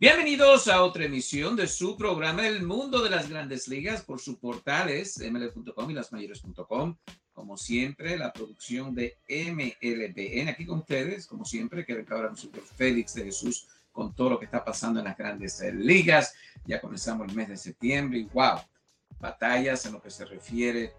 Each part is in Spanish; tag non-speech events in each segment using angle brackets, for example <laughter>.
Bienvenidos a otra emisión de su programa El Mundo de las Grandes Ligas por sus portales ml.com y lasmayores.com. Como siempre, la producción de MLBN aquí con ustedes, como siempre, que recabra nosotros Félix de Jesús con todo lo que está pasando en las grandes ligas. Ya comenzamos el mes de septiembre y wow, batallas en lo que se refiere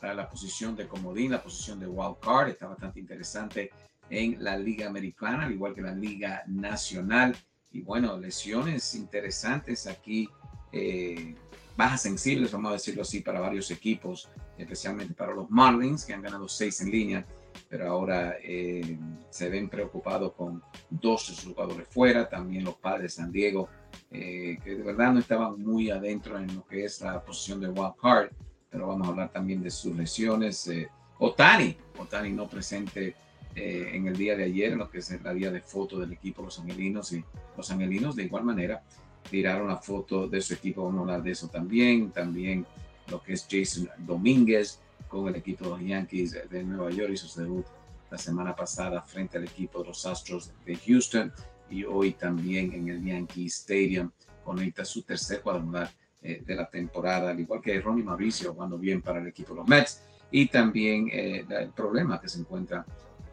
a la posición de comodín, la posición de wild card, está bastante interesante en la Liga Americana, al igual que la Liga Nacional y bueno, lesiones interesantes aquí, eh, bajas sensibles, vamos a decirlo así, para varios equipos, especialmente para los Marlins, que han ganado seis en línea, pero ahora eh, se ven preocupados con dos de sus jugadores fuera, también los padres de San Diego, eh, que de verdad no estaban muy adentro en lo que es la posición de wild card, pero vamos a hablar también de sus lesiones. Otani, Otani no presente eh, en el día de ayer, en lo que es la día de foto del equipo Los Angelinos. Y los Angelinos, de igual manera, tiraron la foto de su equipo. Vamos a hablar de eso también. También lo que es Jason Domínguez con el equipo de los Yankees de Nueva York y su debut la semana pasada frente al equipo de los Astros de Houston. Y hoy también en el Yankee Stadium conecta su tercer cuadrangular eh, de la temporada, al igual que Ronnie Mauricio jugando bien para el equipo de los Mets. Y también eh, el problema que se encuentra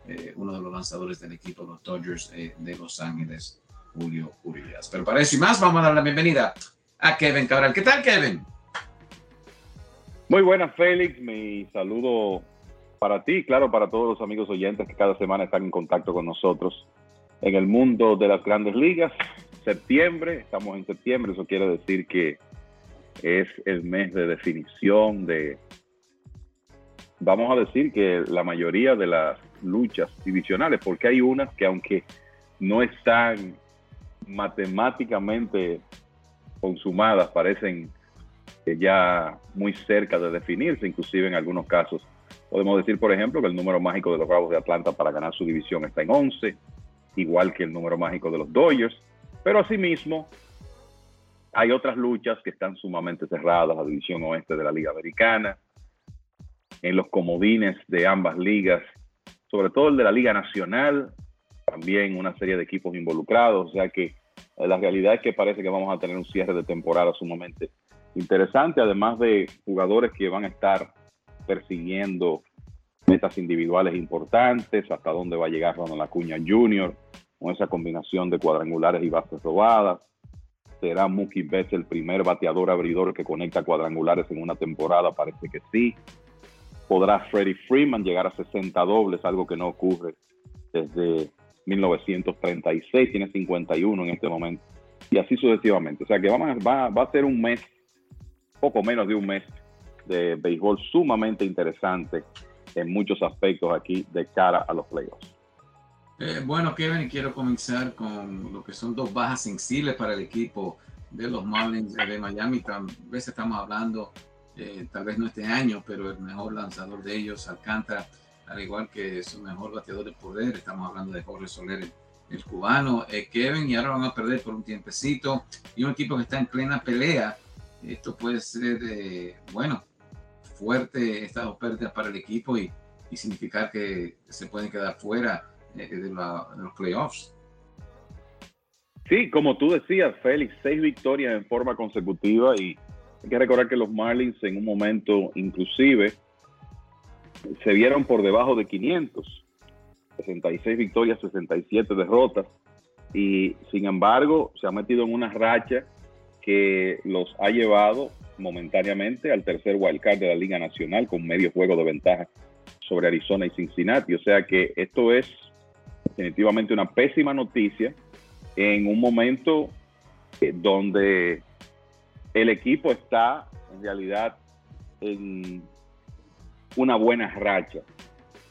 eh, uno de los lanzadores del equipo, los Dodgers eh, de Los Ángeles, Julio Urias. Pero para eso y más, vamos a dar la bienvenida a Kevin Cabral. ¿Qué tal, Kevin? Muy buenas, Félix. Mi saludo para ti, claro, para todos los amigos oyentes que cada semana están en contacto con nosotros en el mundo de las grandes ligas. Septiembre, estamos en septiembre, eso quiere decir que es el mes de definición de, vamos a decir que la mayoría de las luchas divisionales, porque hay unas que aunque no están matemáticamente consumadas, parecen ya muy cerca de definirse, inclusive en algunos casos. Podemos decir, por ejemplo, que el número mágico de los Bravos de Atlanta para ganar su división está en 11, igual que el número mágico de los Dodgers, pero asimismo hay otras luchas que están sumamente cerradas, la división oeste de la Liga Americana, en los comodines de ambas ligas sobre todo el de la Liga Nacional, también una serie de equipos involucrados, o sea que eh, la realidad es que parece que vamos a tener un cierre de temporada sumamente interesante, además de jugadores que van a estar persiguiendo metas individuales importantes, hasta dónde va a llegar Ronald Acuña Jr., con esa combinación de cuadrangulares y bases robadas. ¿Será Mookie Betts el primer bateador abridor que conecta cuadrangulares en una temporada? Parece que sí podrá Freddie Freeman llegar a 60 dobles, algo que no ocurre desde 1936, tiene 51 en este momento, y así sucesivamente. O sea que vamos va, va a ser un mes, poco menos de un mes, de béisbol sumamente interesante en muchos aspectos aquí de cara a los playoffs. Eh, bueno, Kevin, quiero comenzar con lo que son dos bajas sensibles para el equipo de los Marlins de Miami. A veces estamos hablando eh, tal vez no este año, pero el mejor lanzador de ellos, Alcántara, al igual que su mejor bateador de poder. Estamos hablando de Jorge Soler, el, cubano. Eh, Kevin, y ahora van a perder por un tiempecito. Y un equipo que está en plena pelea. Esto puede ser, eh, bueno, fuerte estas pérdidas para el equipo y, y significar que se pueden quedar fuera de, de los playoffs. Sí, como tú decías, Félix, seis victorias en forma consecutiva y hay que recordar que los Marlins en un momento inclusive se vieron por debajo de 500, 66 victorias, 67 derrotas y sin embargo se ha metido en una racha que los ha llevado momentáneamente al tercer wildcard de la Liga Nacional con medio juego de ventaja sobre Arizona y Cincinnati. O sea que esto es definitivamente una pésima noticia en un momento eh, donde el equipo está en realidad en una buena racha.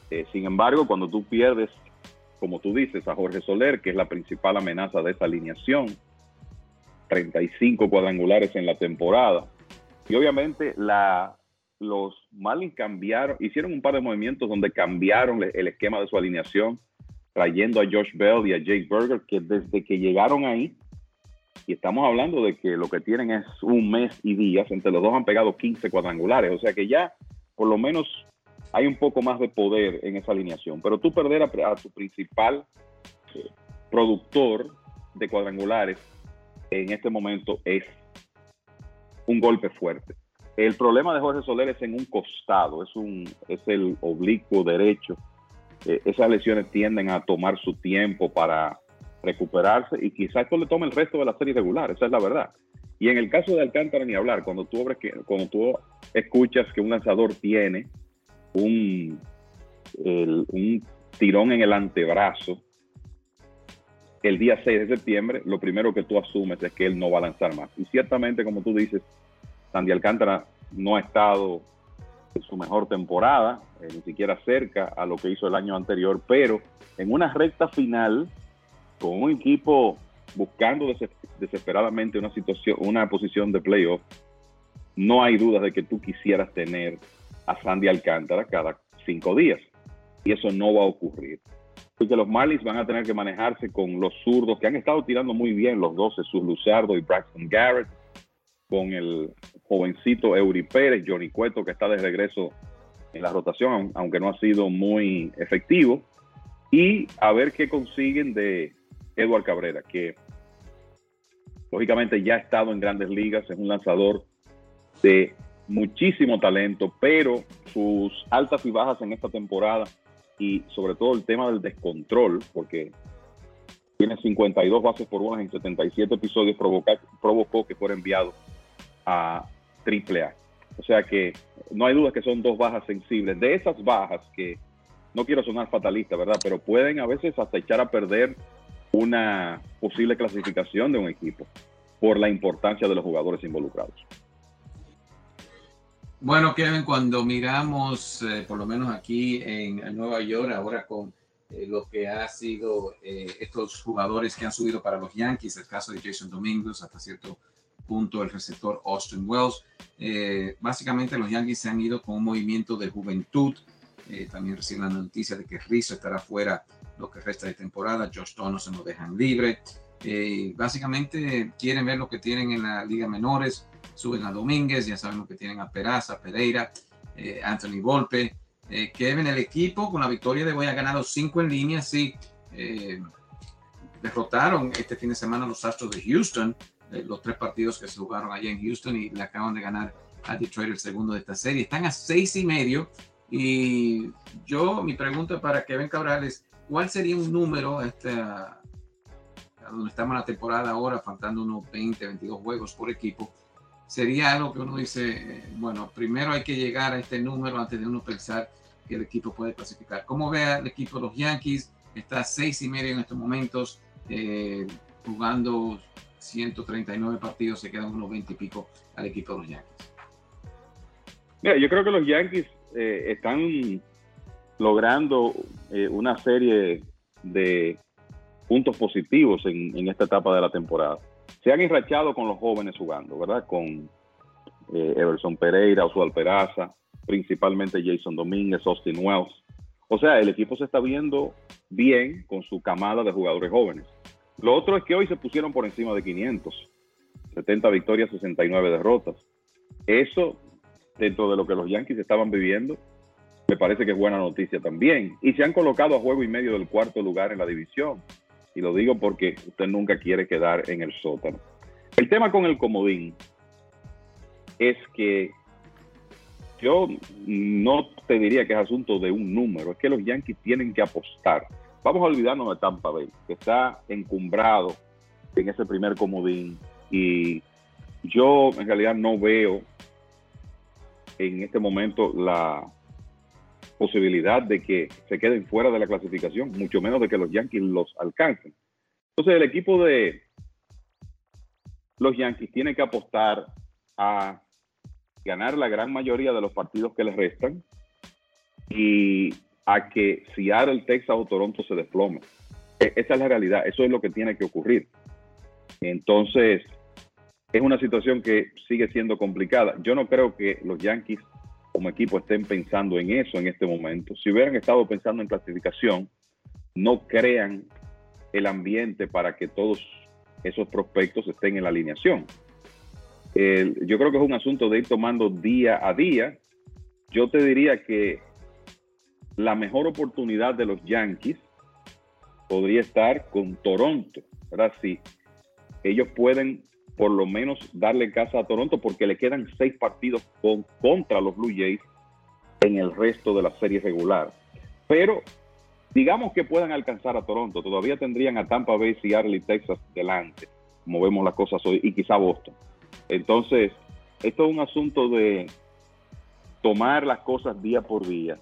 Eh, sin embargo, cuando tú pierdes, como tú dices, a Jorge Soler, que es la principal amenaza de esa alineación, 35 cuadrangulares en la temporada, y obviamente los Marlins cambiaron, hicieron un par de movimientos donde cambiaron el esquema de su alineación trayendo a Josh Bell y a Jake Berger, que desde que llegaron ahí, y estamos hablando de que lo que tienen es un mes y días, entre los dos han pegado 15 cuadrangulares, o sea que ya por lo menos hay un poco más de poder en esa alineación. Pero tú perder a, tu principal eh, productor de cuadrangulares en este momento es un golpe fuerte. El problema de Jorge Soler es en un costado, es, un, es el oblicuo derecho eh, esas lesiones tienden a tomar su tiempo para recuperarse y quizás esto le tome el resto de la serie regular, esa es la verdad. Y en el caso de Alcántara ni hablar, cuando tú, cuando tú escuchas que un lanzador tiene un, un tirón en el antebrazo el día 6 de septiembre, lo primero que tú asumes es que él no va a lanzar más. Y ciertamente, como tú dices, Sandy Alcántara no ha estado su mejor temporada, eh, ni siquiera cerca a lo que hizo el año anterior, pero en una recta final, con un equipo buscando desesperadamente una situación, una posición de playoff, no hay duda de que tú quisieras tener a Sandy Alcántara cada cinco días. Y eso no va a ocurrir. Porque los Marlins van a tener que manejarse con los zurdos que han estado tirando muy bien, los dos, Jesús Luzardo y Braxton Garrett, con el jovencito Eury Pérez, Johnny Cueto, que está de regreso en la rotación, aunque no ha sido muy efectivo, y a ver qué consiguen de Edward Cabrera, que lógicamente ya ha estado en grandes ligas, es un lanzador de muchísimo talento, pero sus altas y bajas en esta temporada y sobre todo el tema del descontrol, porque tiene 52 bases por bolas en 77 episodios, provocó que fuera enviado a AAA. O sea que no hay duda que son dos bajas sensibles. De esas bajas que no quiero sonar fatalista, ¿verdad? Pero pueden a veces hasta echar a perder una posible clasificación de un equipo por la importancia de los jugadores involucrados. Bueno, Kevin, cuando miramos, eh, por lo menos aquí en, Nueva York, ahora con eh, lo que ha sido eh, estos jugadores que han subido para los Yankees, el caso de Jason Domingos hasta cierto punto el receptor Austin Wells. Básicamente los Yankees se han ido con un movimiento de juventud. Eh, también reciben la noticia de que Rizzo estará fuera lo que resta de temporada. Josh se lo dejan libre. Eh, básicamente quieren ver lo que tienen en la Liga Menores. Suben a Domínguez, ya saben lo que tienen a Peraza, Pereira, Anthony Volpe. que ven el equipo con la victoria de hoy ha ganado cinco en línea. Sí, derrotaron este fin de semana los Astros de Houston los tres partidos que se jugaron allá en Houston y le acaban de ganar a Detroit el segundo de esta serie. Están a seis y medio y yo, mi pregunta para Kevin Cabral es, ¿cuál sería un número este, a donde estamos la temporada ahora, faltando unos 20, 22 juegos por equipo? Sería algo que uno dice, bueno, primero hay que llegar a este número antes de uno pensar que el equipo puede clasificar. ¿Cómo ve el equipo de los Yankees? Está a seis y medio en estos momentos, eh, jugando 139 partidos, se quedan unos 20 y pico al equipo de los Yankees. Yo creo que los Yankees eh, están logrando eh, una serie de puntos positivos en, esta etapa de la temporada. Se han enrachado con los jóvenes jugando, ¿verdad? Con eh, Everson Pereira, Oswald Peraza, principalmente Jason Domínguez, Austin Wells. O sea, el equipo se está viendo bien con su camada de jugadores jóvenes. Lo otro es que hoy se pusieron por encima de 500, 70 victorias, 69 derrotas. Eso, dentro de lo que los Yankees estaban viviendo, me parece que es buena noticia también. Y se han colocado a juego y medio del cuarto lugar en la división. Y lo digo porque usted nunca quiere quedar en el sótano. El tema con el comodín es que yo no te diría que es asunto de un número, es que los Yankees tienen que apostar. Vamos a olvidarnos de Tampa Bay, que está encumbrado en ese primer comodín y yo en realidad no veo en este momento la posibilidad de que se queden fuera de la clasificación, mucho menos de que los Yankees los alcancen. Entonces el equipo de los Yankees tiene que apostar a ganar la gran mayoría de los partidos que les restan y a que Seattle, Texas o Toronto se desplome. E, esa es la realidad, eso es lo que tiene que ocurrir. Entonces, es una situación que sigue siendo complicada. Yo no creo que los Yankees como equipo estén pensando en eso en este momento. Si hubieran estado pensando en clasificación, no crean el ambiente para que todos esos prospectos estén en la alineación yo creo que es un asunto de ir tomando día a día. Yo te diría que la mejor oportunidad de los Yankees podría estar con Toronto, ¿verdad? Si ellos pueden por lo menos darle casa a Toronto porque le quedan seis partidos con, contra los Blue Jays en el resto de la serie regular. Pero digamos que puedan alcanzar a Toronto, todavía tendrían a Tampa Bay, Seattle y Texas delante, como vemos las cosas hoy, y quizá Boston. Entonces, esto es un asunto de tomar las cosas día por día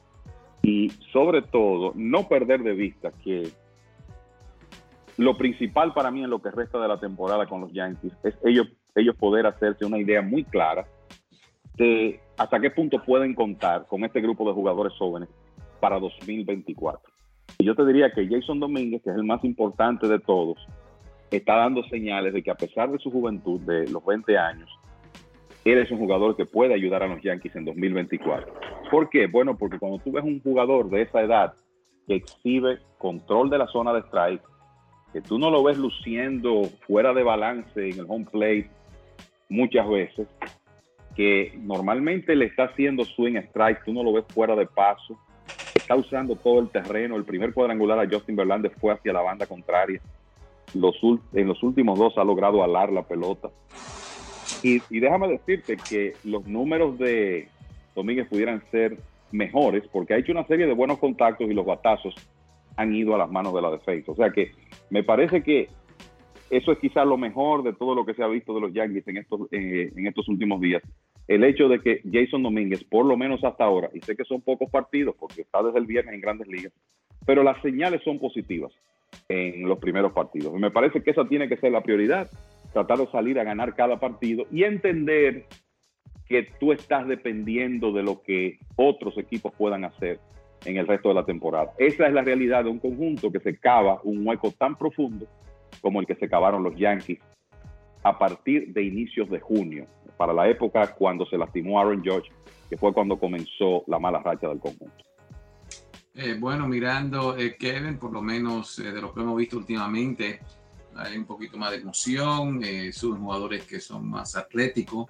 y sobre todo no perder de vista que lo principal para mí en lo que resta de la temporada con los Yankees es ellos, ellos poder hacerse una idea muy clara de hasta qué punto pueden contar con este grupo de jugadores jóvenes para 2024. Y yo te diría que Jason Domínguez, que es el más importante de todos, está dando señales de que a pesar de su juventud, de los 20 años, él es un jugador que puede ayudar a los Yankees en 2024. ¿Por qué? Bueno, porque cuando tú ves un jugador de esa edad que exhibe control de la zona de strike, que tú no lo ves luciendo fuera de balance en el home plate muchas veces, que normalmente le está haciendo swing strike, tú no lo ves fuera de paso, está usando todo el terreno, el primer cuadrangular a Justin Verlander fue hacia la banda contraria en los últimos dos ha logrado alar la pelota. Y, déjame decirte que los números de Domínguez pudieran ser mejores porque ha hecho una serie de buenos contactos y los batazos han ido a las manos de la defensa. O sea que me parece que eso es quizás lo mejor de todo lo que se ha visto de los Yankees en estos, eh, en estos últimos días. El hecho de que Jason Domínguez, por lo menos hasta ahora, y sé que son pocos partidos porque está desde el viernes en grandes ligas, pero las señales son positivas en los primeros partidos. Me parece que esa tiene que ser la prioridad, tratar de salir a ganar cada partido y entender que tú estás dependiendo de lo que otros equipos puedan hacer en el resto de la temporada. Esa es la realidad de un conjunto que se cava un hueco tan profundo como el que se cavaron los Yankees a partir de inicios de junio, para la época cuando se lastimó Aaron George, que fue cuando comenzó la mala racha del conjunto. Eh, bueno, mirando eh, Kevin, por lo menos eh, de lo que hemos visto últimamente, hay un poquito más de emoción, son jugadores que son más atléticos,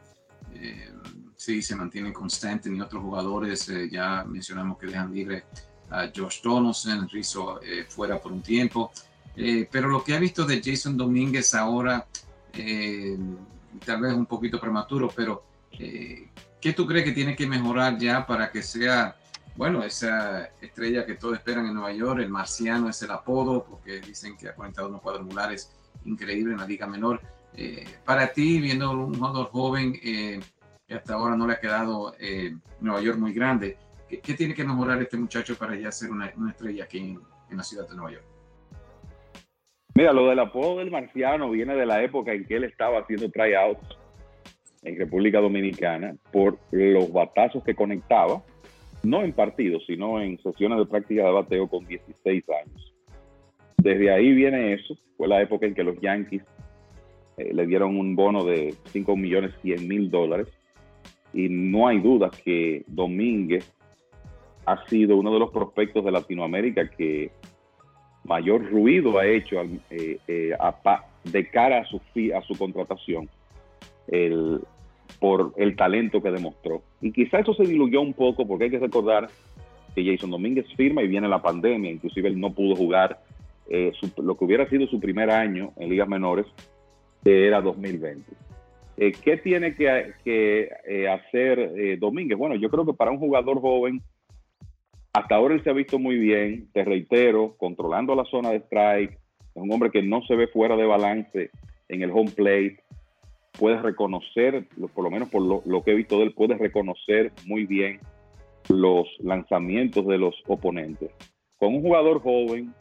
sí, se mantienen constantes y otros jugadores, ya mencionamos que dejan libre a Josh Donaldson, Rizzo fuera por un tiempo, pero lo que ha visto de Jason Domínguez ahora, tal vez un poquito prematuro, pero ¿qué tú crees que tiene que mejorar ya para que sea bueno, esa estrella que todos esperan en Nueva York, el marciano es el apodo, porque dicen que ha conectado unos cuadrangulares increíbles en la liga menor. Eh, para ti, viendo un jugador joven eh, hasta ahora no le ha quedado eh, Nueva York muy grande, ¿qué, tiene que mejorar este muchacho para ya ser una, estrella aquí en, en, la ciudad de Nueva York? Mira, lo del apodo del marciano viene de la época en que él estaba haciendo tryouts en República Dominicana por los batazos que conectaba no en partidos, sino en sesiones de práctica de bateo con 16 años. Desde ahí viene eso, fue la época en que los Yankees eh, le dieron un bono de 5 millones 100 mil dólares y no hay duda que Domínguez ha sido uno de los prospectos de Latinoamérica que mayor ruido ha hecho eh, eh, de cara a su, a su contratación el, por el talento que demostró. Y quizá eso se diluyó un poco porque hay que recordar que Jason Domínguez firma y viene la pandemia, inclusive él no pudo jugar eh, lo que hubiera sido su primer año en ligas menores, que era 2020. ¿Qué tiene que, hacer Domínguez? Bueno, yo creo que para un jugador joven hasta ahora él se ha visto muy bien, te reitero, controlando la zona de strike. Es un hombre que no se ve fuera de balance en el home plate. Puede reconocer, por lo menos por lo, que he visto de él, puede reconocer muy bien los lanzamientos de los oponentes. Con un jugador joven,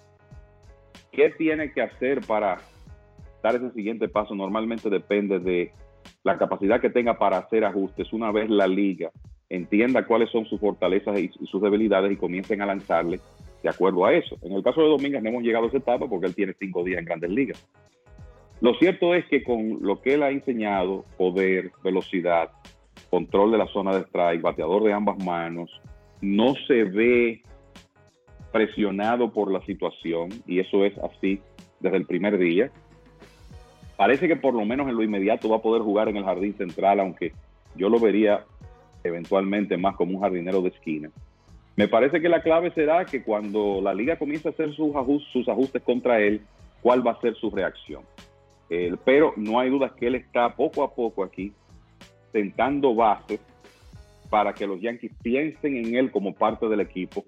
¿qué tiene que hacer para dar ese siguiente paso? Normalmente depende de la capacidad que tenga para hacer ajustes una vez la liga entienda cuáles son sus fortalezas y, sus debilidades y comiencen a lanzarle de acuerdo a eso. En el caso de Domínguez no hemos llegado a esa etapa porque él tiene cinco días en grandes ligas. Lo cierto es que con lo que él ha enseñado, poder, velocidad, control de la zona de strike, bateador de ambas manos, no se ve presionado por la situación y eso es así desde el primer día. Parece que por lo menos en lo inmediato va a poder jugar en el jardín central, aunque yo lo vería eventualmente más como un jardinero de esquina. Me parece que la clave será que cuando la liga comience a hacer sus, ajustes, contra él, cuál va a ser su reacción. pero no hay duda que él está poco a poco aquí sentando bases para que los Yankees piensen en él como parte del equipo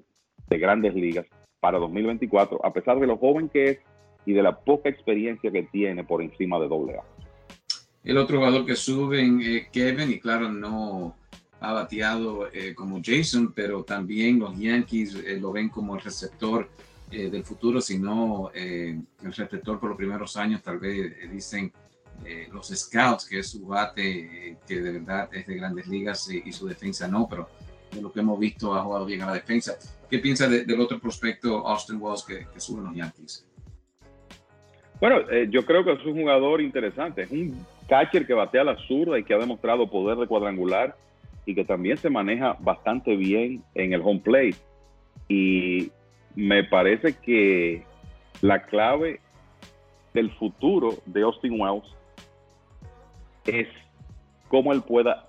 de grandes ligas para 2024, a pesar de lo joven que es y de la poca experiencia que tiene por encima de doble A. El otro jugador que suben, eh, Kevin, y claro, no ha bateado eh, como Jason, pero también los Yankees eh, lo ven como el receptor eh, del futuro, sino el receptor por los primeros años, tal vez dicen los scouts, que es su bate, que de verdad es de grandes ligas y, su defensa no, pero de lo que hemos visto ha jugado bien a la defensa. ¿Qué piensa del otro prospecto, Austin Wells, que, que suben los Yankees? Bueno, yo creo que es un jugador interesante. Es un catcher que batea la zurda y que ha demostrado poder de cuadrangular y que también se maneja bastante bien en el home plate. Y me parece que la clave del futuro de Austin Wells es cómo él pueda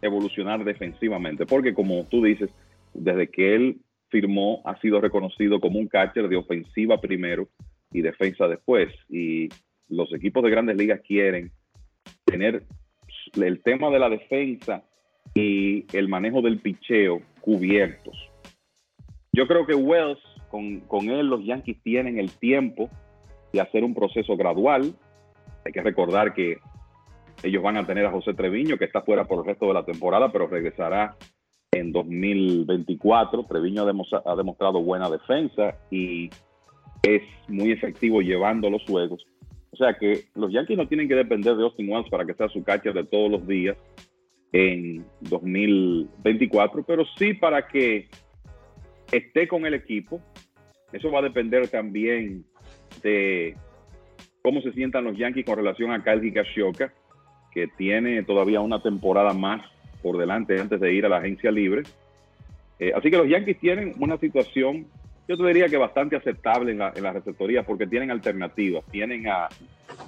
evolucionar defensivamente, porque como tú dices, desde que él firmó ha sido reconocido como un catcher de ofensiva primero y defensa después. Y los equipos de grandes ligas quieren tener el tema de la defensa y el manejo del picheo cubiertos. Yo creo que Wells, con, con él los Yankees tienen el tiempo de hacer un proceso gradual. Hay que recordar que ellos van a tener a José Treviño, que está fuera por el resto de la temporada, pero regresará en 2024. Treviño ha demostrado buena defensa y es muy efectivo llevando los juegos. O sea que los Yankees no tienen que depender de Austin Wells para que sea su catcher de todos los días en 2024, pero sí para que esté con el equipo. Eso va a depender también de cómo se sientan los Yankees con relación a Kyle Higashioka, que tiene todavía una temporada más por delante antes de ir a la agencia libre. Eh, así que los Yankees tienen una situación, yo te diría que bastante aceptable en la, en la receptoría, porque tienen alternativas. Tienen a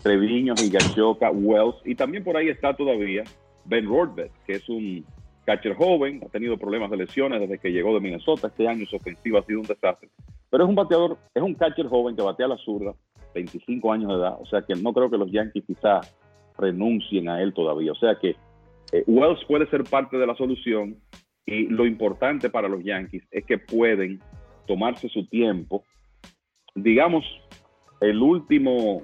Treviño, Higashioka, Wells, y también por ahí está todavía Ben Rothbard, que es un catcher joven, ha tenido problemas de lesiones desde que llegó de Minnesota. Este año su ofensiva ha sido un desastre. Pero es un bateador, es un catcher joven que batea a la zurda, 25 años de edad. O sea que no creo que los Yankees quizás renuncien a él todavía. O sea que eh, Wells puede ser parte de la solución y lo importante para los Yankees es que pueden tomarse su tiempo. Digamos, el último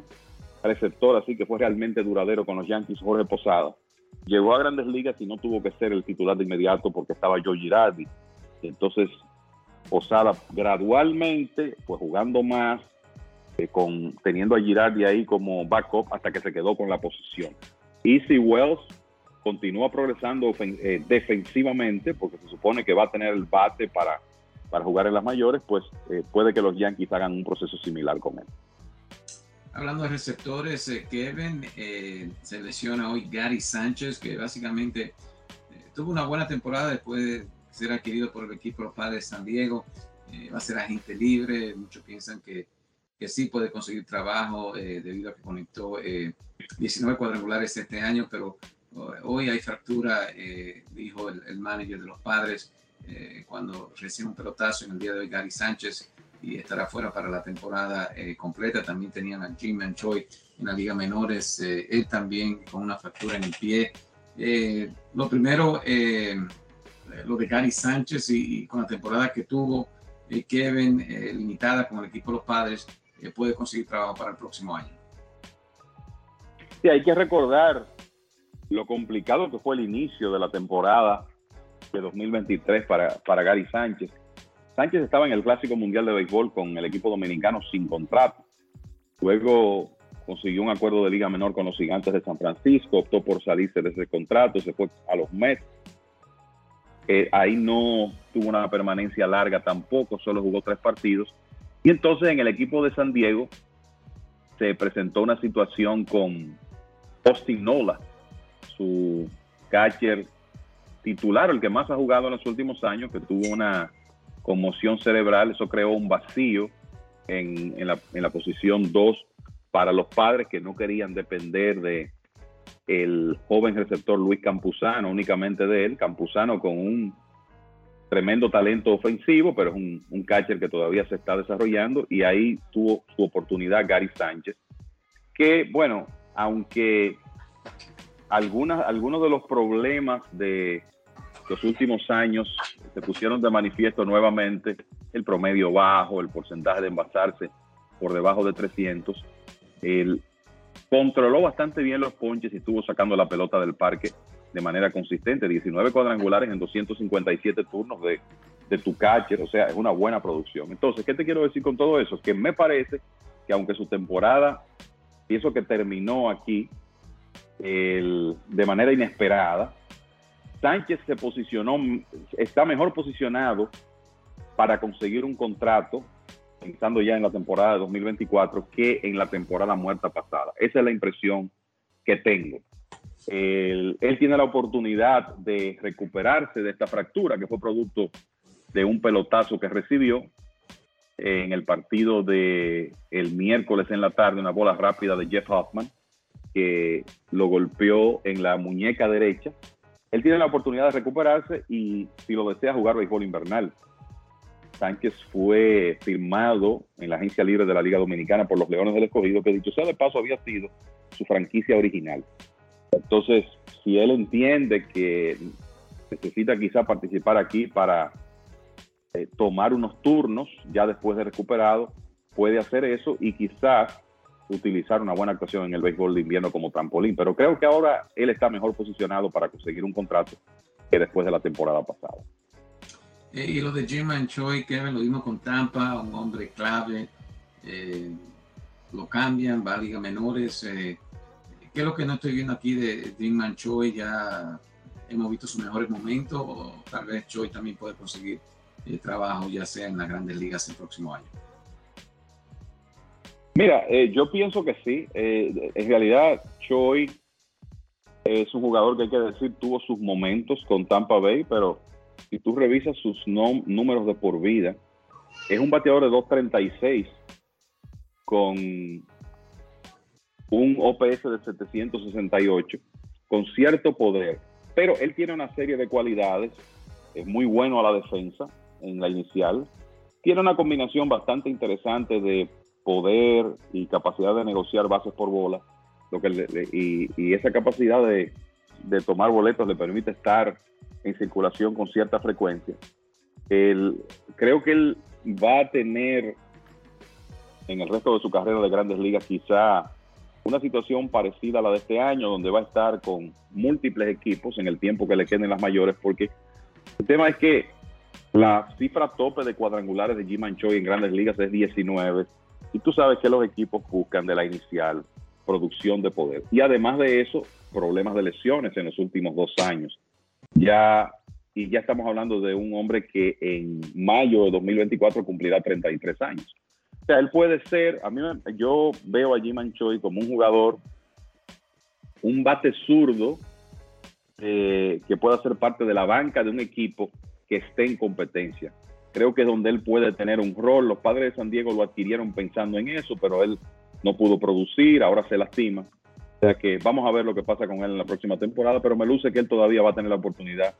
receptor así que fue realmente duradero con los Yankees, Jorge Posada, llegó a grandes ligas y no tuvo que ser el titular de inmediato porque estaba Joe Girardi. Entonces, Posada gradualmente, pues jugando más, eh, con, teniendo a Girardi ahí como backup hasta que se quedó con la posición. Y si Wells continúa progresando eh, defensivamente, porque se supone que va a tener el bate para, para jugar en las mayores, pues eh, puede que los Yankees hagan un proceso similar con él. Hablando de receptores, eh, Kevin, eh, se lesiona hoy Gary Sánchez, que básicamente tuvo una buena temporada después de ser adquirido por el equipo de los padres San Diego. va a ser agente libre. Muchos piensan que, que sí puede conseguir trabajo debido a que conectó 19 cuadrangulares este año, pero hoy hay fractura, dijo el, el, manager de los padres cuando recibe un pelotazo en el día de hoy Gary Sánchez y estará fuera para la temporada eh, completa. También tenían a Jim Choi en la Liga Menores, eh, él también con una fractura en el pie. Eh, lo primero, lo de Gary Sánchez y, con la temporada que tuvo, Kevin, limitada con el equipo de los padres, puede conseguir trabajo para el próximo año. Sí, hay que recordar lo complicado que fue el inicio de la temporada de 2023 para, para Gary Sánchez Sánchez estaba en el Clásico Mundial de Béisbol con el equipo dominicano sin contrato. Luego consiguió un acuerdo de liga menor con los gigantes de San Francisco, optó por salirse de ese contrato, se fue a los Mets. Eh, ahí no tuvo una permanencia larga tampoco, solo jugó tres partidos. Y entonces en el equipo de San Diego se presentó una situación con Austin Nola, su catcher titular, el que más ha jugado en los últimos años, que tuvo una conmoción cerebral, eso creó un vacío en, en, la, en la, posición 2 para los padres que no querían depender de el joven receptor Luis Campuzano, únicamente de él, Campuzano con un tremendo talento ofensivo, pero es un, un catcher que todavía se está desarrollando y ahí tuvo su oportunidad Gary Sánchez, que bueno, aunque algunas, algunos de los problemas de los últimos años se pusieron de manifiesto nuevamente el promedio bajo, el porcentaje de envasarse por debajo de 300. Él controló bastante bien los ponches y estuvo sacando la pelota del parque de manera consistente. 19 cuadrangulares en 257 turnos de, de tu catcher, o sea, es una buena producción. Entonces, ¿qué te quiero decir con todo eso? Que me parece que aunque su temporada, pienso que terminó aquí de manera inesperada, Sánchez se posicionó, está mejor posicionado para conseguir un contrato, pensando ya en la temporada de 2024, que en la temporada muerta pasada. Esa es la impresión que tengo. Él, tiene la oportunidad de recuperarse de esta fractura que fue producto de un pelotazo que recibió en el partido de el miércoles en la tarde, una bola rápida de Jeff Hoffman que lo golpeó en la muñeca derecha él tiene la oportunidad de recuperarse y si lo desea jugar béisbol invernal. Sánchez fue firmado en la agencia libre de la Liga Dominicana por los Leones del Escogido, que dicho sea de paso había sido su franquicia original. Entonces, si él entiende que necesita quizá participar aquí para eh, tomar unos turnos ya después de recuperado, puede hacer eso y quizás utilizar una buena actuación en el béisbol de invierno como trampolín, pero creo que ahora él está mejor posicionado para conseguir un contrato que después de la temporada pasada. Eh, y lo de Jim Choi, Kevin, lo vimos con Tampa, un hombre clave, eh, lo cambian, va a liga menores. Eh, ¿Qué es lo que no estoy viendo aquí de Jim Choi? Ya hemos visto sus mejores momentos, o tal vez Choi también puede conseguir trabajo, ya sea en las grandes ligas el próximo año. Mira, eh, yo pienso que sí. Eh, en realidad, Choi es un jugador que hay que decir tuvo sus momentos con Tampa Bay, pero si tú revisas sus números de por vida, es un bateador de 2.36 con un OPS de 768, con cierto poder, pero él tiene una serie de cualidades, es muy bueno a la defensa en la inicial, tiene una combinación bastante interesante de poder y capacidad de negociar bases por bola, lo que y, esa capacidad de, tomar boletos le permite estar en circulación con cierta frecuencia. creo que él va a tener en el resto de su carrera de grandes ligas quizá una situación parecida a la de este año, donde va a estar con múltiples equipos en el tiempo que le queden las mayores, porque el tema es que la cifra tope de cuadrangulares de Jim Choi en grandes ligas es 19 y tú sabes que los equipos buscan de la inicial producción de poder. Y además de eso, problemas de lesiones en los últimos dos años. Ya, y ya estamos hablando de un hombre que en mayo de 2024 cumplirá 33 años. O sea, él puede ser, a mí yo veo a Jim Choi como un jugador, un bate zurdo eh, que pueda ser parte de la banca de un equipo que esté en competencia. Creo que es donde él puede tener un rol. Los padres de San Diego lo adquirieron pensando en eso, pero él no pudo producir, ahora se lastima. O sea que vamos a ver lo que pasa con él en la próxima temporada, pero me luce que él todavía va a tener la oportunidad,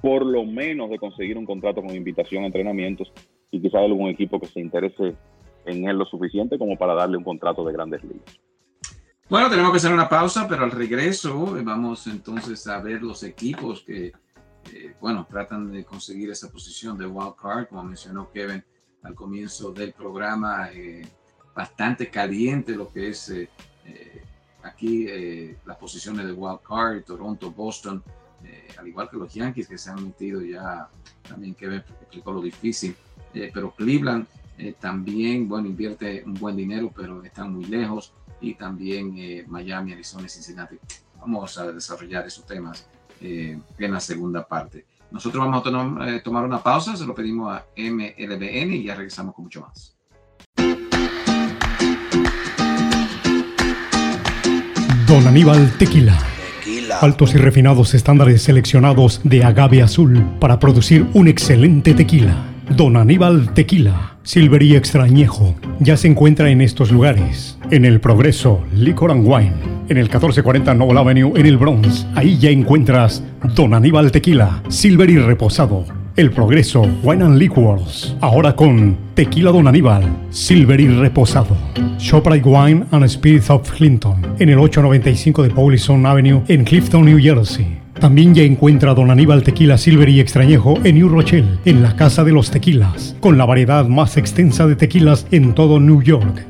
por lo menos, de conseguir un contrato con invitación a entrenamientos y quizás algún equipo que se interese en él lo suficiente como para darle un contrato de grandes ligas. Bueno, tenemos que hacer una pausa, pero al regreso eh, vamos entonces a ver los equipos que, eh, bueno, tratan de conseguir esa posición de wild card, como mencionó Kevin al comienzo del programa, eh, bastante caliente lo que es aquí eh, las posiciones de wild card, Toronto, Boston, eh, al igual que los Yankees que se han metido ya, también que explicó lo difícil, eh, pero Cleveland también, bueno, invierte un buen dinero, pero están muy lejos, y también Miami, Arizona y Cincinnati. Vamos a desarrollar esos temas en la segunda parte. Nosotros vamos a tomar una pausa, se lo pedimos a MLBN y ya regresamos con mucho más. Don Aníbal Tequila. Altos y refinados estándares seleccionados de agave azul para producir un excelente tequila. Don Aníbal Tequila. Silver y extrañejo. Ya se encuentra en estos lugares. En el Progreso, Liquor and Wine. En el 1440 Noble Avenue en el Bronx. Ahí ya encuentras Don Aníbal Tequila. Silver y reposado el Progreso Wine and Liquors. Ahora con Tequila Don Aníbal, Silver y Reposado. Shoprite Wine and Spirits of Clinton. En el 895 de Paulison Avenue en Clifton, New Jersey. También ya encuentra Don Aníbal Tequila Silver y Extrañejo en New Rochelle, en la Casa de los Tequilas, con la variedad más extensa de tequilas en todo New York.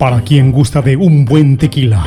para quien gusta de un buen tequila.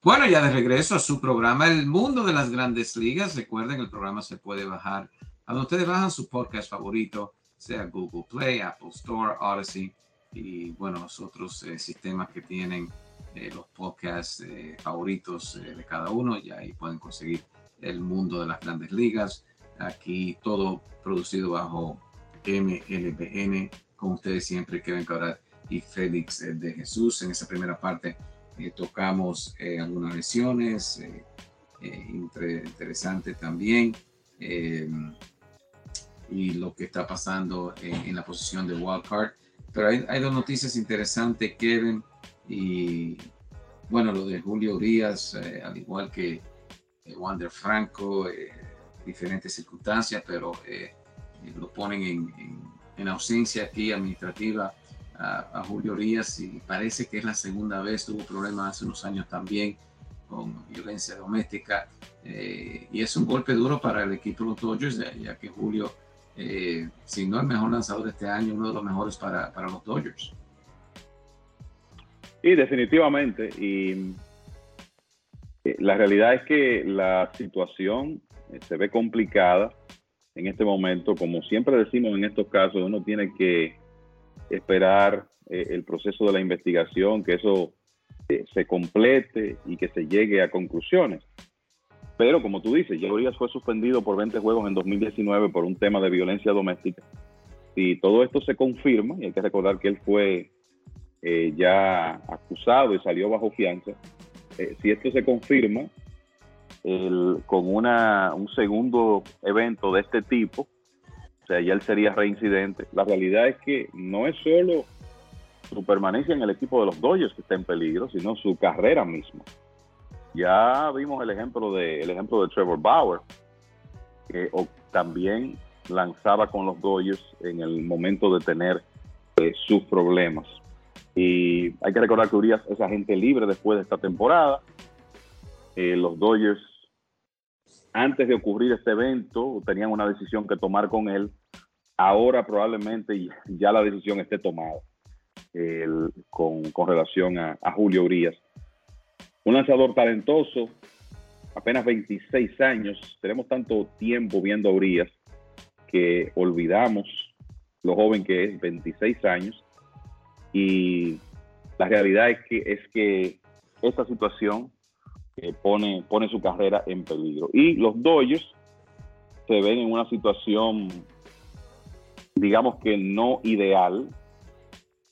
Bueno, ya de regreso a su programa El Mundo de las Grandes Ligas. Recuerden, el programa se puede bajar a donde ustedes bajan su podcast favorito, sea Google Play, Apple Store, Odyssey y bueno, los otros eh, sistemas que tienen eh, los podcasts eh, favoritos de cada uno y ahí pueden conseguir el mundo de las grandes ligas. Aquí todo producido bajo MLBN, con ustedes siempre Kevin Cabral y Félix de Jesús. En esa primera parte tocamos algunas lesiones, interesante también, y lo que está pasando en, la posición de wildcard. Pero hay, hay dos noticias interesantes, Kevin y bueno, lo de Julio eh, al igual que eh, Wander Franco, eh, diferentes circunstancias, pero lo ponen en, en, ausencia aquí administrativa a, Julio Urias y parece que es la segunda vez, tuvo problemas hace unos años también con violencia doméstica y es un golpe duro para el equipo de los Dodgers, ya que Julio, si no el mejor lanzador de este año, uno de los mejores para, para los Dodgers. Sí, definitivamente. Y eh, la realidad es que la situación eh, se ve complicada en este momento. Como siempre decimos en estos casos, uno tiene que esperar eh, el proceso de la investigación, que eso se complete y que se llegue a conclusiones. Pero como tú dices, Urias fue suspendido por 20 juegos en 2019 por un tema de violencia doméstica. Y todo esto se confirma, y hay que recordar que él fue eh, ya acusado y salió bajo fianza, eh, si esto se confirma con una, un segundo evento de este tipo, o sea, ya él sería reincidente, la realidad es que no es solo su permanencia en el equipo de los Dodgers que está en peligro, sino su carrera misma. Ya vimos el ejemplo de, el ejemplo de Trevor Bauer, que también lanzaba con los Dodgers en el momento de tener eh, sus problemas. Y hay que recordar que Urias es agente libre después de esta temporada. Eh, los Dodgers, antes de ocurrir este evento, tenían una decisión que tomar con él. Ahora probablemente ya la decisión esté tomada con, relación a, Julio Urias. Un lanzador talentoso, apenas 26 años. Tenemos tanto tiempo viendo a Urias que olvidamos lo joven que es, 26 años. Y la realidad es que, es que esta situación pone, pone su carrera en peligro. Y los Dodgers se ven en una situación, digamos que no ideal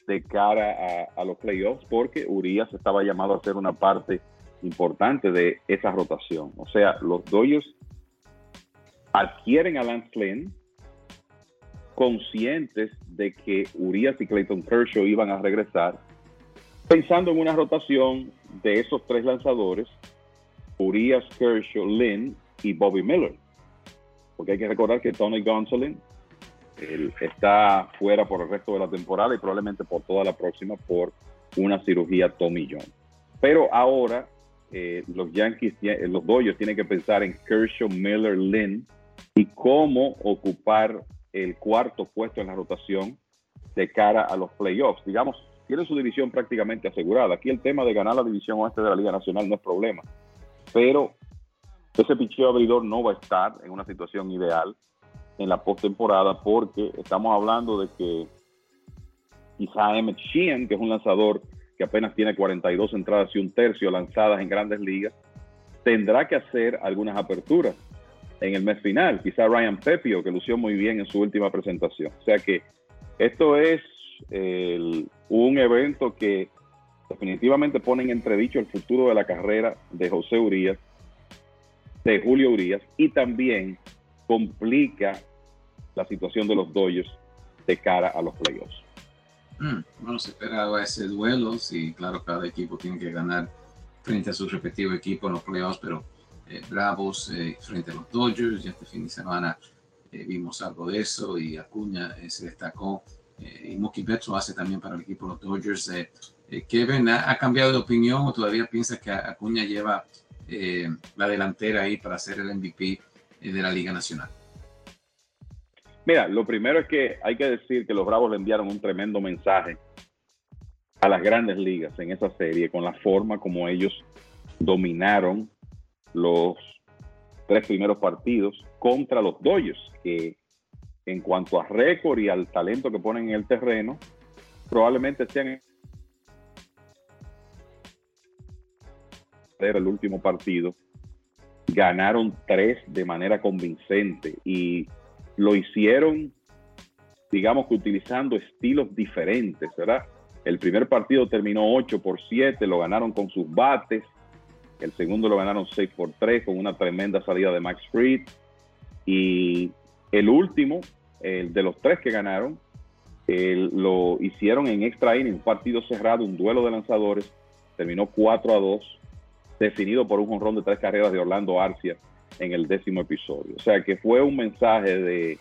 de cara a, los playoffs, porque Urias estaba llamado a ser una parte importante de esa rotación. O sea, los Dodgers adquieren a Lance Lynn conscientes de que Urias y Clayton Kershaw iban a regresar, pensando en una rotación de esos tres lanzadores, Urias, Kershaw, Lynn y Bobby Miller. Porque hay que recordar que Tony Gonsolin está fuera por el resto de la temporada y probablemente por toda la próxima por una cirugía Tommy John. Pero ahora eh, los Yankees, eh, los Dodgers tienen que pensar en Kershaw, Miller, Lynn y cómo ocupar el cuarto puesto en la rotación de cara a los playoffs. Digamos, tienen su división prácticamente asegurada. Aquí el tema de ganar la división oeste de la Liga Nacional no es problema, pero ese picheo abridor no va a estar en una situación ideal en la postemporada porque estamos hablando de que quizá Emmett Sheehan, que es un lanzador que apenas tiene 42 entradas y un tercio lanzadas en grandes ligas, tendrá que hacer algunas aperturas en el mes final. Quizá Ryan Pepio, que lució muy bien en su última presentación. O sea que esto es un evento que definitivamente pone en entredicho el futuro de la carrera de José Urias, de Julio Urias, y también complica la situación de los Dodgers de cara a los playoffs. Mm, bueno, se esperaba ese duelo. Sí, claro, cada equipo tiene que ganar frente a su respectivo equipo en los playoffs, pero eh, Bravos eh, frente a los Dodgers, ya este fin de semana eh, vimos algo de eso y Acuña se destacó. y Mookie Betts lo hace también para el equipo de los Dodgers. Kevin, ¿ha, cambiado de opinión o todavía piensa que Acuña lleva la delantera ahí para ser el MVP de la Liga Nacional? Mira, lo primero es que hay que decir que los Bravos le enviaron un tremendo mensaje a las grandes ligas en esa serie con la forma como ellos dominaron los tres primeros partidos contra los Dodgers, que en cuanto a récord y al talento que ponen en el terreno, probablemente sean el último partido, ganaron tres de manera convincente y lo hicieron, digamos que utilizando estilos diferentes, ¿verdad? El primer partido terminó 8 por 7, lo ganaron con sus bates. El segundo lo ganaron 6 por 3 con una tremenda salida de Max Fried. Y el último, el de los tres que ganaron, lo hicieron en extra inning, un partido cerrado, un duelo de lanzadores. Terminó 4 a 2, definido por un jonrón de tres carreras de Orlando Arcia en el décimo episodio. O sea que fue un mensaje de,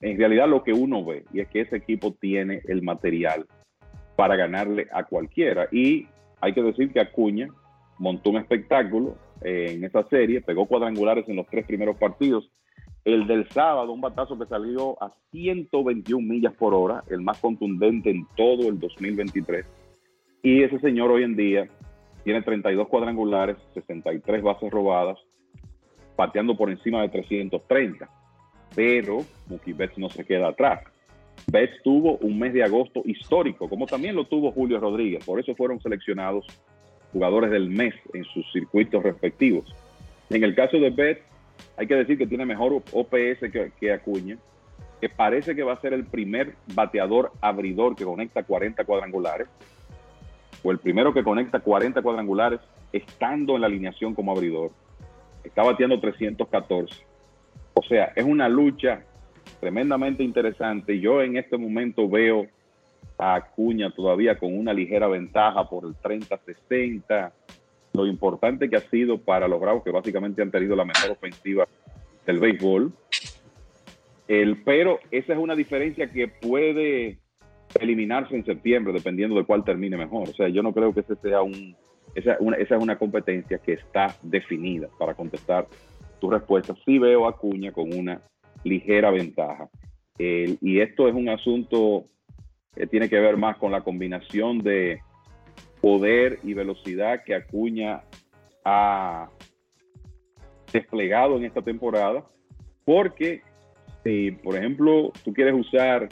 en realidad lo que uno ve, y es que ese equipo tiene el material para ganarle a cualquiera. Y hay que decir que Acuña montó un espectáculo en esa serie, pegó cuadrangulares en los tres primeros partidos. El del sábado, un batazo que salió a 121 millas por hora, el más contundente en todo el 2023. Y ese señor hoy en día tiene 32 cuadrangulares, 63 bases robadas, pateando por encima de 330. Pero Mookie Betts no se queda atrás. Betts tuvo un mes de agosto histórico, como también lo tuvo Julio Rodríguez. Por eso fueron seleccionados jugadores del mes en sus circuitos respectivos. En el caso de Betts, hay que decir que tiene mejor OPS que, que Acuña, que parece que va a ser el primer bateador abridor que conecta 40 cuadrangulares, o el primero que conecta 40 cuadrangulares estando en la alineación como abridor está bateando 314. O sea, es una lucha tremendamente interesante. Yo en este momento veo a Acuña todavía con una ligera ventaja por el 30-60. Lo importante que ha sido para los Bravos, que básicamente han tenido la mejor ofensiva del béisbol. El, pero esa es una diferencia que puede eliminarse en septiembre, dependiendo de cuál termine mejor. O sea, yo no creo que ese sea un, esa, es una competencia que está definida para contestar tu respuesta. Sí veo a Cuña con una ligera ventaja. y esto es un asunto que tiene que ver más con la combinación de poder y velocidad que Acuña ha desplegado en esta temporada, porque si, por ejemplo, tú quieres usar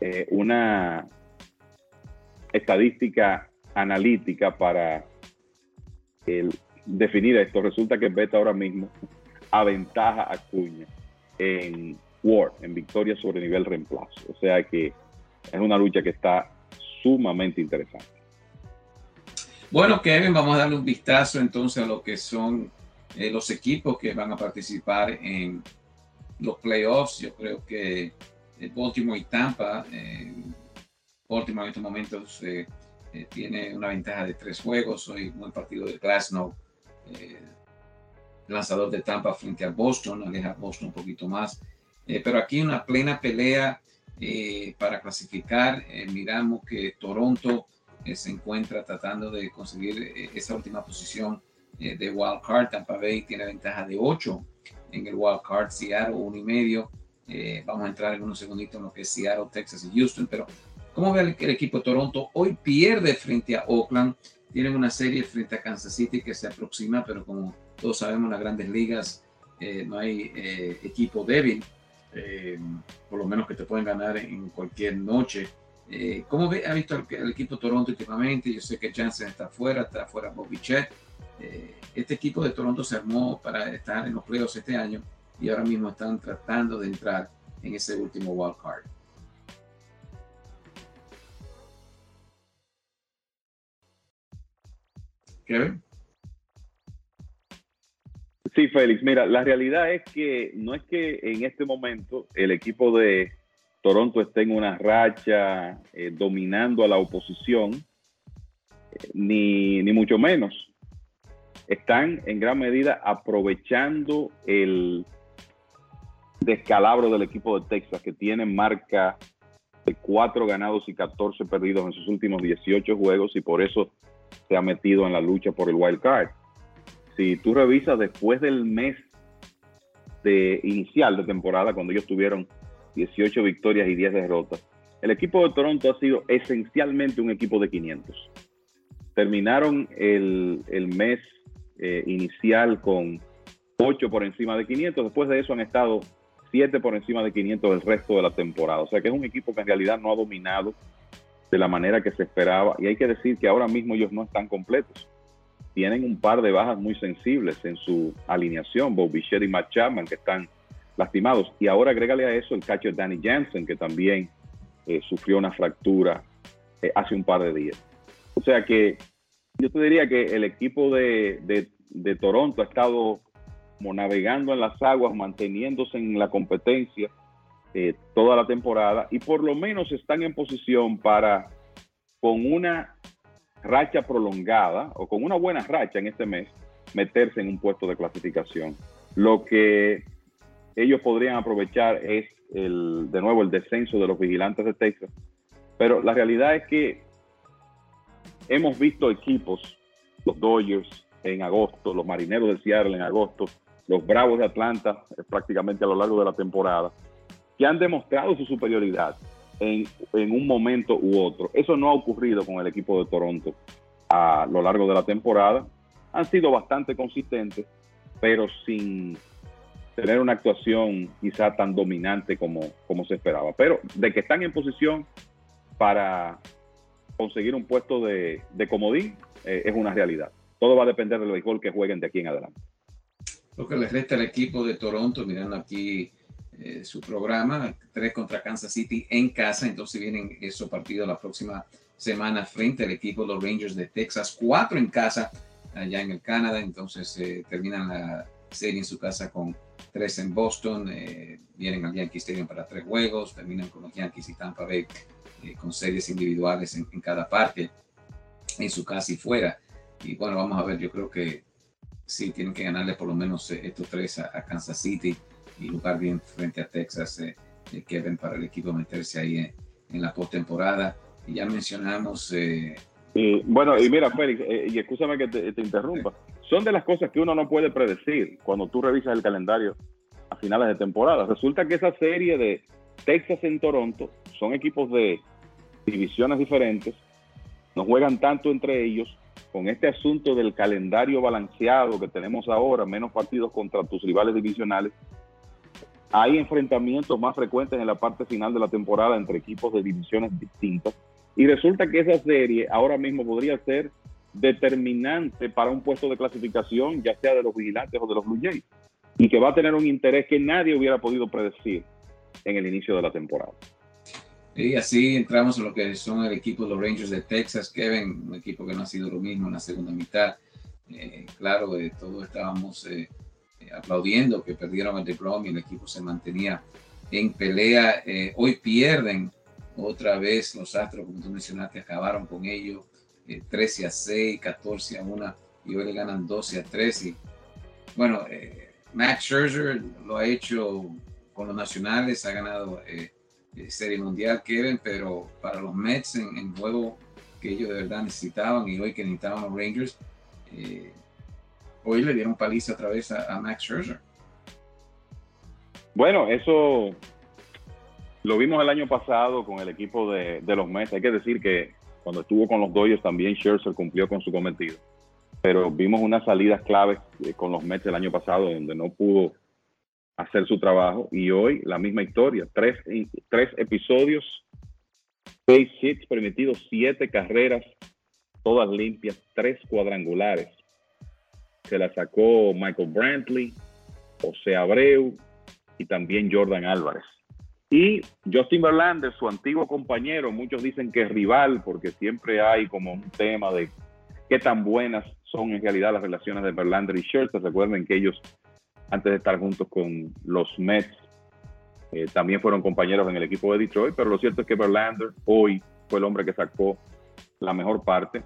eh, una estadística analítica para definir esto, resulta que Beta ahora mismo aventaja a Cuña en Ward, en victoria sobre nivel reemplazo. O sea que es una lucha que está sumamente interesante. Bueno, Kevin, vamos a darle un vistazo entonces a lo que son eh, los equipos que van a participar en los playoffs. Yo creo que Baltimore y Tampa, eh, Baltimore en estos momentos tiene una ventaja de tres juegos. Hoy un buen partido de Glasnow, lanzador de Tampa frente a Boston, aleja Boston un poquito más. pero aquí una plena pelea para clasificar. miramos que Toronto se encuentra tratando de conseguir eh, esa última posición eh, de wild card. Tampa Bay tiene ventaja de 8 en el wild card, Seattle uno y medio. Eh, vamos a entrar en unos segunditos en lo que es Seattle, Texas y Houston. Pero, ¿cómo ve el, equipo de Toronto? Hoy pierde frente a Oakland. Tienen una serie frente a Kansas City que se aproxima, pero como todos sabemos, en las grandes ligas no hay equipo débil. por lo menos que te pueden ganar en cualquier noche. Eh, ¿Cómo ha visto el, equipo Toronto últimamente? Yo sé que Jansen está fuera, está fuera Bobichet. Eh, este equipo de Toronto se armó para estar en los playoffs este año y ahora mismo están tratando de entrar en ese último wild card. Kevin. Sí, Félix, mira, la realidad es que no es que en este momento el equipo de Toronto está en una racha eh, dominando a la oposición, eh, ni, ni, mucho menos. Están en gran medida aprovechando el descalabro del equipo de Texas, que tiene marca de 4 ganados y 14 perdidos en sus últimos 18 juegos y por eso se ha metido en la lucha por el wild card. Si tú revisas después del mes de inicial de temporada, cuando ellos tuvieron 18 victorias y 10 derrotas. El equipo de Toronto ha sido esencialmente un equipo de 500. Terminaron el, mes eh, inicial con 8 por encima de 500. Después de eso han estado 7 por encima de 500 el resto de la temporada. O sea que es un equipo que en realidad no ha dominado de la manera que se esperaba. Y hay que decir que ahora mismo ellos no están completos. Tienen un par de bajas muy sensibles en su alineación. Bob Bichette y Matt Chapman, que están lastimados. Y ahora agrégale a eso el de Danny Jansen, que también eh, sufrió una fractura eh, hace un par de días. O sea que yo te diría que el equipo de, Toronto ha estado como navegando en las aguas, manteniéndose en la competencia eh, toda la temporada y por lo menos están en posición para, con una racha prolongada o con una buena racha en este mes, meterse en un puesto de clasificación. Lo que ellos podrían aprovechar es el, de nuevo el descenso de los vigilantes de Texas. Pero la realidad es que hemos visto equipos, los Dodgers en agosto, los Marineros del Seattle en agosto, los Bravos de Atlanta eh, prácticamente a lo largo de la temporada, que han demostrado su superioridad en, en un momento u otro. Eso no ha ocurrido con el equipo de Toronto a lo largo de la temporada. Han sido bastante consistentes, pero sin tener una actuación quizá tan dominante como, como se esperaba. Pero de que están en posición para conseguir un puesto de, de comodín eh, es una realidad. Todo va a depender del béisbol que jueguen de aquí en adelante. Lo que les resta al equipo de Toronto, mirando aquí eh, su programa, tres contra Kansas City en casa, entonces vienen esos partidos la próxima semana frente al equipo de los Rangers de Texas, cuatro en casa allá en el Canadá, entonces eh, terminan la serie en su casa con tres en Boston, eh, vienen al Yankee Stadium para tres juegos, terminan con los Yankees y Tampa Bay eh, con series individuales en, cada parte, en su casa y fuera. Y bueno, vamos a ver, yo creo que sí, tienen que ganarle por lo menos eh, estos tres a, Kansas City y jugar bien frente a Texas, Kevin, para el equipo meterse ahí en, la postemporada. Y ya mencionamos... y, bueno, y mira, Félix, y escúchame que te, interrumpa son de las cosas que uno no puede predecir cuando tú revisas el calendario a finales de temporada. Resulta que esa serie de Texas en Toronto son equipos de divisiones diferentes, no juegan tanto entre ellos con este asunto del calendario balanceado que tenemos ahora, menos partidos contra tus rivales divisionales, hay enfrentamientos más frecuentes en la parte final de la temporada entre equipos de divisiones distintas. Y resulta que esa serie ahora mismo podría ser determinante para un puesto de clasificación, ya sea de los vigilantes o de los Blue Jays, y que va a tener un interés que nadie hubiera podido predecir en el inicio de la temporada. Y así entramos en lo que son el equipo de los Rangers de Texas, Kevin, un equipo que no ha sido lo mismo en la segunda mitad. Eh, claro, de todos estábamos eh, eh, aplaudiendo que perdieron el diploma y el equipo se mantenía en pelea. hoy pierden otra vez los Astros, como tú mencionaste, acabaron con ellos 13 a 6, 14 a 1 y hoy le ganan 12 a 3. Y bueno, Max Scherzer lo ha hecho con los nacionales, ha ganado Serie Mundial, Kevin, pero para los Mets en, en, juego que ellos de verdad necesitaban y hoy que necesitaban los Rangers, eh, hoy le dieron paliza otra vez a, Max Scherzer. Bueno, eso lo vimos el año pasado con el equipo de, de, los Mets. Hay que decir que cuando estuvo con los Dodgers también Scherzer cumplió con su cometido. Pero vimos unas salidas claves eh, con los Mets el año pasado donde no pudo hacer su trabajo y hoy la misma historia, tres, tres episodios, seis hits permitidos, siete carreras, todas limpias, tres cuadrangulares. Se la sacó Michael Brantley, José Abreu y también Jordan Álvarez. Y Justin Verlander, su antiguo compañero, muchos dicen que es rival porque siempre hay como un tema de qué tan buenas son en realidad las relaciones de Verlander y Scherzer. Recuerden que ellos antes de estar juntos con los Mets. Eh, también fueron compañeros en el equipo de Detroit, pero lo cierto es que Verlander hoy fue el hombre que sacó la mejor parte,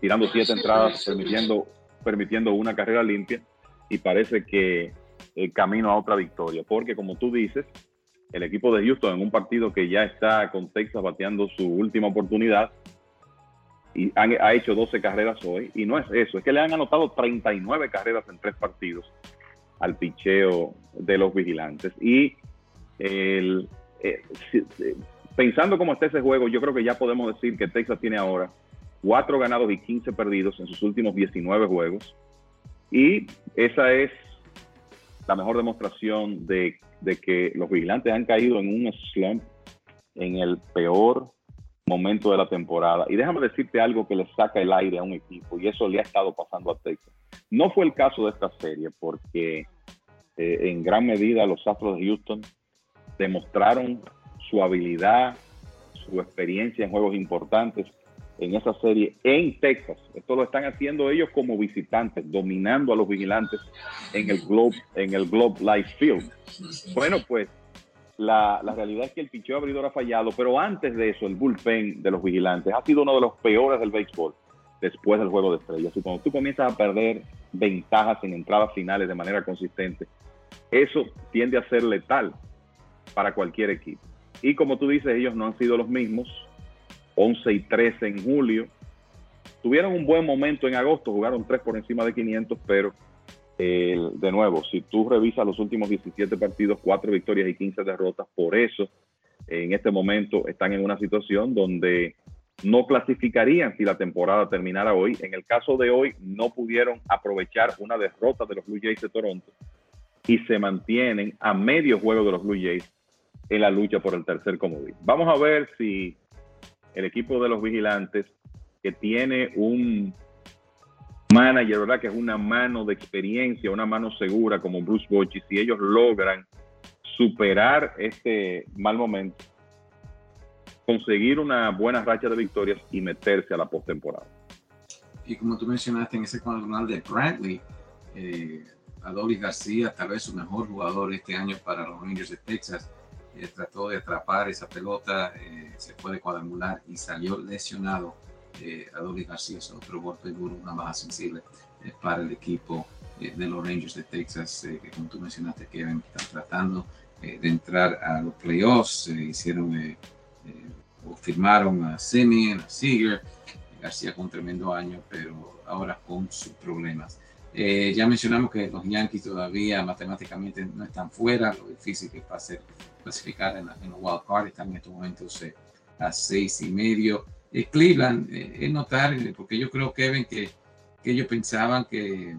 tirando siete entradas, permitiendo, permitiendo una carrera limpia, y parece que el camino a otra victoria, porque como tú dices, el equipo de Houston en un partido que ya está con Texas bateando su última oportunidad, y ha hecho 12 carreras hoy. Y no es eso, es que le han anotado 39 carreras en tres partidos al picheo de los vigilantes. Y eh, eh, pensando cómo está ese juego, yo creo que ya podemos decir que Texas tiene ahora 4 ganados y 15 perdidos en sus últimos 19 juegos. Y esa es la mejor demostración de, de que los vigilantes han caído en un slump, en el peor momento de la temporada. Y déjame decirte algo que le saca el aire a un equipo, y eso le ha estado pasando a Texas. No fue el caso de esta serie, porque eh, en gran medida los Astros de Houston demostraron su habilidad, su experiencia en juegos importantes en esa serie en Texas. Esto lo están haciendo ellos como visitantes, dominando a los vigilantes en el Globe, en el Globe Life Field. Bueno, pues la, realidad es que el picheo abridor ha fallado, pero antes de eso, el bullpen de los vigilantes ha sido uno de los peores del béisbol después del juego de estrellas. Y cuando tú comienzas a perder ventajas en entradas finales de manera consistente, eso tiende a ser letal para cualquier equipo. Y como tú dices, ellos no han sido los mismos. 11 y 13 en julio. Tuvieron un buen momento en agosto, jugaron 3 por encima de 500, pero de nuevo, si tú revisas los últimos 17 partidos, 4 victorias y 15 derrotas, por eso en este momento están en una situación donde no clasificarían si la temporada terminara hoy. En el caso de hoy, no pudieron aprovechar una derrota de los Blue Jays de Toronto y se mantienen a medio juego de los Blue Jays en la lucha por el tercer comodín. Vamos a ver si el equipo de los vigilantes, que tiene un manager, ¿verdad? Que es una mano de experiencia, una mano segura como Bruce Bochy, si ellos logran superar este mal momento, conseguir una buena racha de victorias y meterse a la postemporada. Y como tú mencionaste en ese canal de Bradley, eh, Adolis García, tal vez su mejor jugador este año para los Rangers de Texas, eh, trató de atrapar esa pelota, eh, se fue de cuadrangular y salió lesionado eh, García es otro golpe duro, una baja sensible eh, para el equipo eh, de los Rangers de Texas, eh, que como tú mencionaste, que están tratando de entrar a los playoffs, hicieron o firmaron a Simeon, a Seager, García con un tremendo año, pero ahora con sus problemas. ya mencionamos que los Yankees todavía matemáticamente no están fuera, lo difícil que va a ser clasificar en, en los wild card, están en estos momentos a seis y medio Cleveland es notar, porque yo creo, Kevin, que, que ellos pensaban que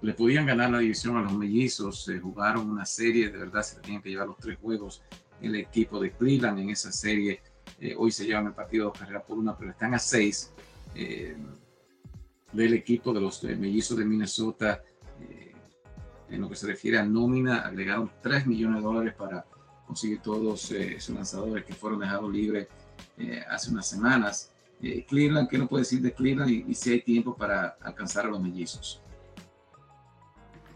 le podían ganar la división a los mellizos, jugaron una serie, de verdad se tenían que llevar los tres juegos el equipo de Cleveland en esa serie. hoy se llevan el partido de carrera por una, pero están a seis del equipo de los mellizos de Minnesota en lo que se refiere a nómina, agregaron 3 millones de dólares para conseguir todos eh, esos lanzadores que fueron dejados libres eh, hace unas semanas. Eh, Cleveland, ¿qué no puede decir de Cleveland y, si hay tiempo para alcanzar a los mellizos?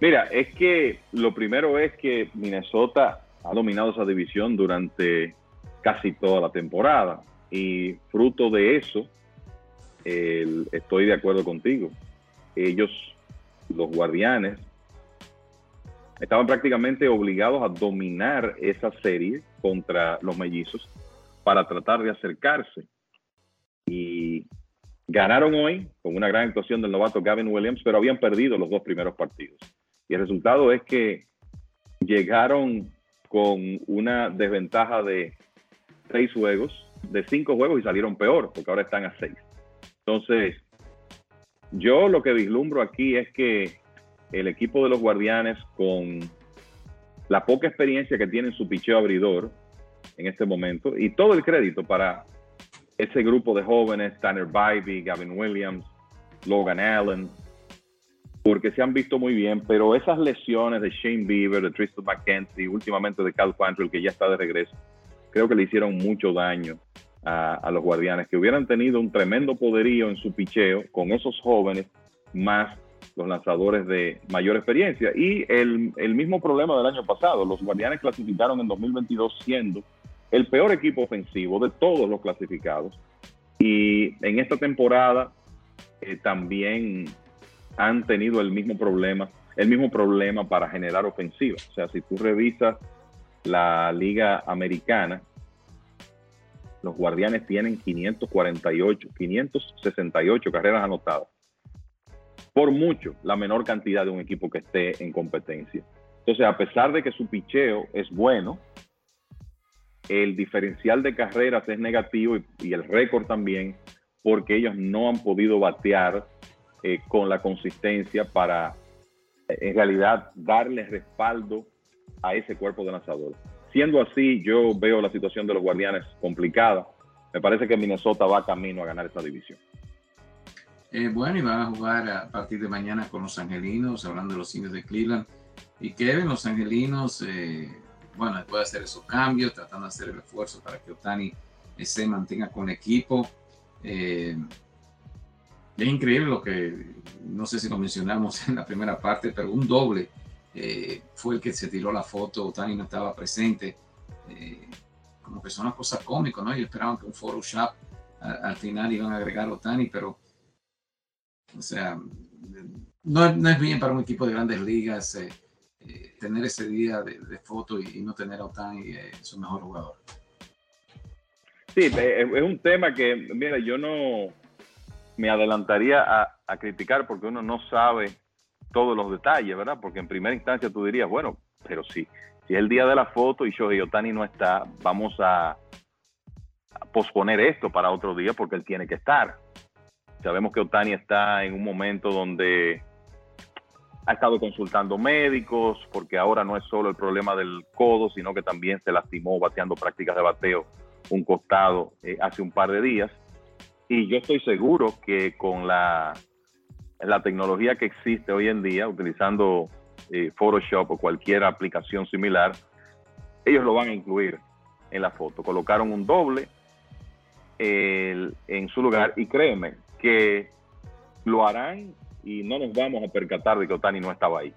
Mira, es que lo primero es que Minnesota ha dominado esa división durante casi toda la temporada y fruto de eso, estoy de acuerdo contigo. Ellos, los guardianes, estaban prácticamente obligados a dominar esa serie contra los mellizos para tratar de acercarse. Y ganaron hoy con una gran actuación del novato Gavin Williams, pero habían perdido los dos primeros partidos. Y el resultado es que llegaron con una desventaja de seis juegos, de cinco juegos y salieron peor, porque ahora están a seis. Entonces, yo lo que vislumbro aquí es que el equipo de los Guardianes con la poca experiencia que tiene en su picheo abridor en este momento y todo el crédito para ese grupo de jóvenes, Tanner Bybee, Gavin Williams, Logan Allen, porque se han visto muy bien, pero esas lesiones de Shane Bieber, de Tristan McKenzie, últimamente de Cal Quantrill, que ya está de regreso, creo que le hicieron mucho daño a, a, los guardianes, que hubieran tenido un tremendo poderío en su picheo con esos jóvenes, más los lanzadores de mayor experiencia. Y el, el, mismo problema del año pasado, los Guardianes clasificaron en 2022 siendo el peor equipo ofensivo de todos los clasificados. Y en esta temporada eh, también han tenido el mismo problema, el mismo problema para generar ofensiva. O sea, si tú revisas la liga americana, los guardianes tienen 548, 568 carreras anotadas por mucho la menor cantidad de un equipo que esté en competencia. Entonces, a pesar de que su picheo es bueno, el diferencial de carreras es negativo y, el récord también, porque ellos no han podido batear eh, con la consistencia para, eh, en realidad, darle respaldo a ese cuerpo de lanzadores. Siendo así, yo veo la situación de los guardianes complicada. Me parece que Minnesota va camino a ganar esta división. Eh, bueno, y van a jugar a partir de mañana con los angelinos, hablando de los indios de Cleveland. Y Kevin, los angelinos, bueno, después de hacer esos cambios, tratando de hacer el esfuerzo para que Otani eh, se mantenga con el equipo. es increíble lo que, no sé si lo mencionamos en la primera parte, pero un doble fue el que se tiró la foto, Otani no estaba presente. como que son una cosa cómica, ¿no? Yo esperaban que un Photoshop al, al final iban a agregar Otani, pero o sea, no, no, es bien para un equipo de grandes ligas eh, eh, tener ese día de, foto y, no tener a Otani eh, su mejor jugador. Sí, es un tema que, mira, yo no me adelantaría a, criticar porque uno no sabe todos los detalles, ¿verdad? Porque en primera instancia tú dirías, bueno, pero sí, si es el día de la foto y Shohei Otani no está, vamos a, a posponer esto para otro día porque él tiene que estar. Sabemos que Otani está en un momento donde ha estado consultando médicos, porque ahora no es solo el problema del codo, sino que también se lastimó bateando prácticas de bateo un costado eh, hace un par de días. Y yo estoy seguro que con la, la tecnología que existe hoy en día, utilizando eh, Photoshop o cualquier aplicación similar, ellos lo van a incluir en la foto. Colocaron un doble en su lugar y créeme, que lo harán y no nos vamos a percatar de que Otani no estaba ahí,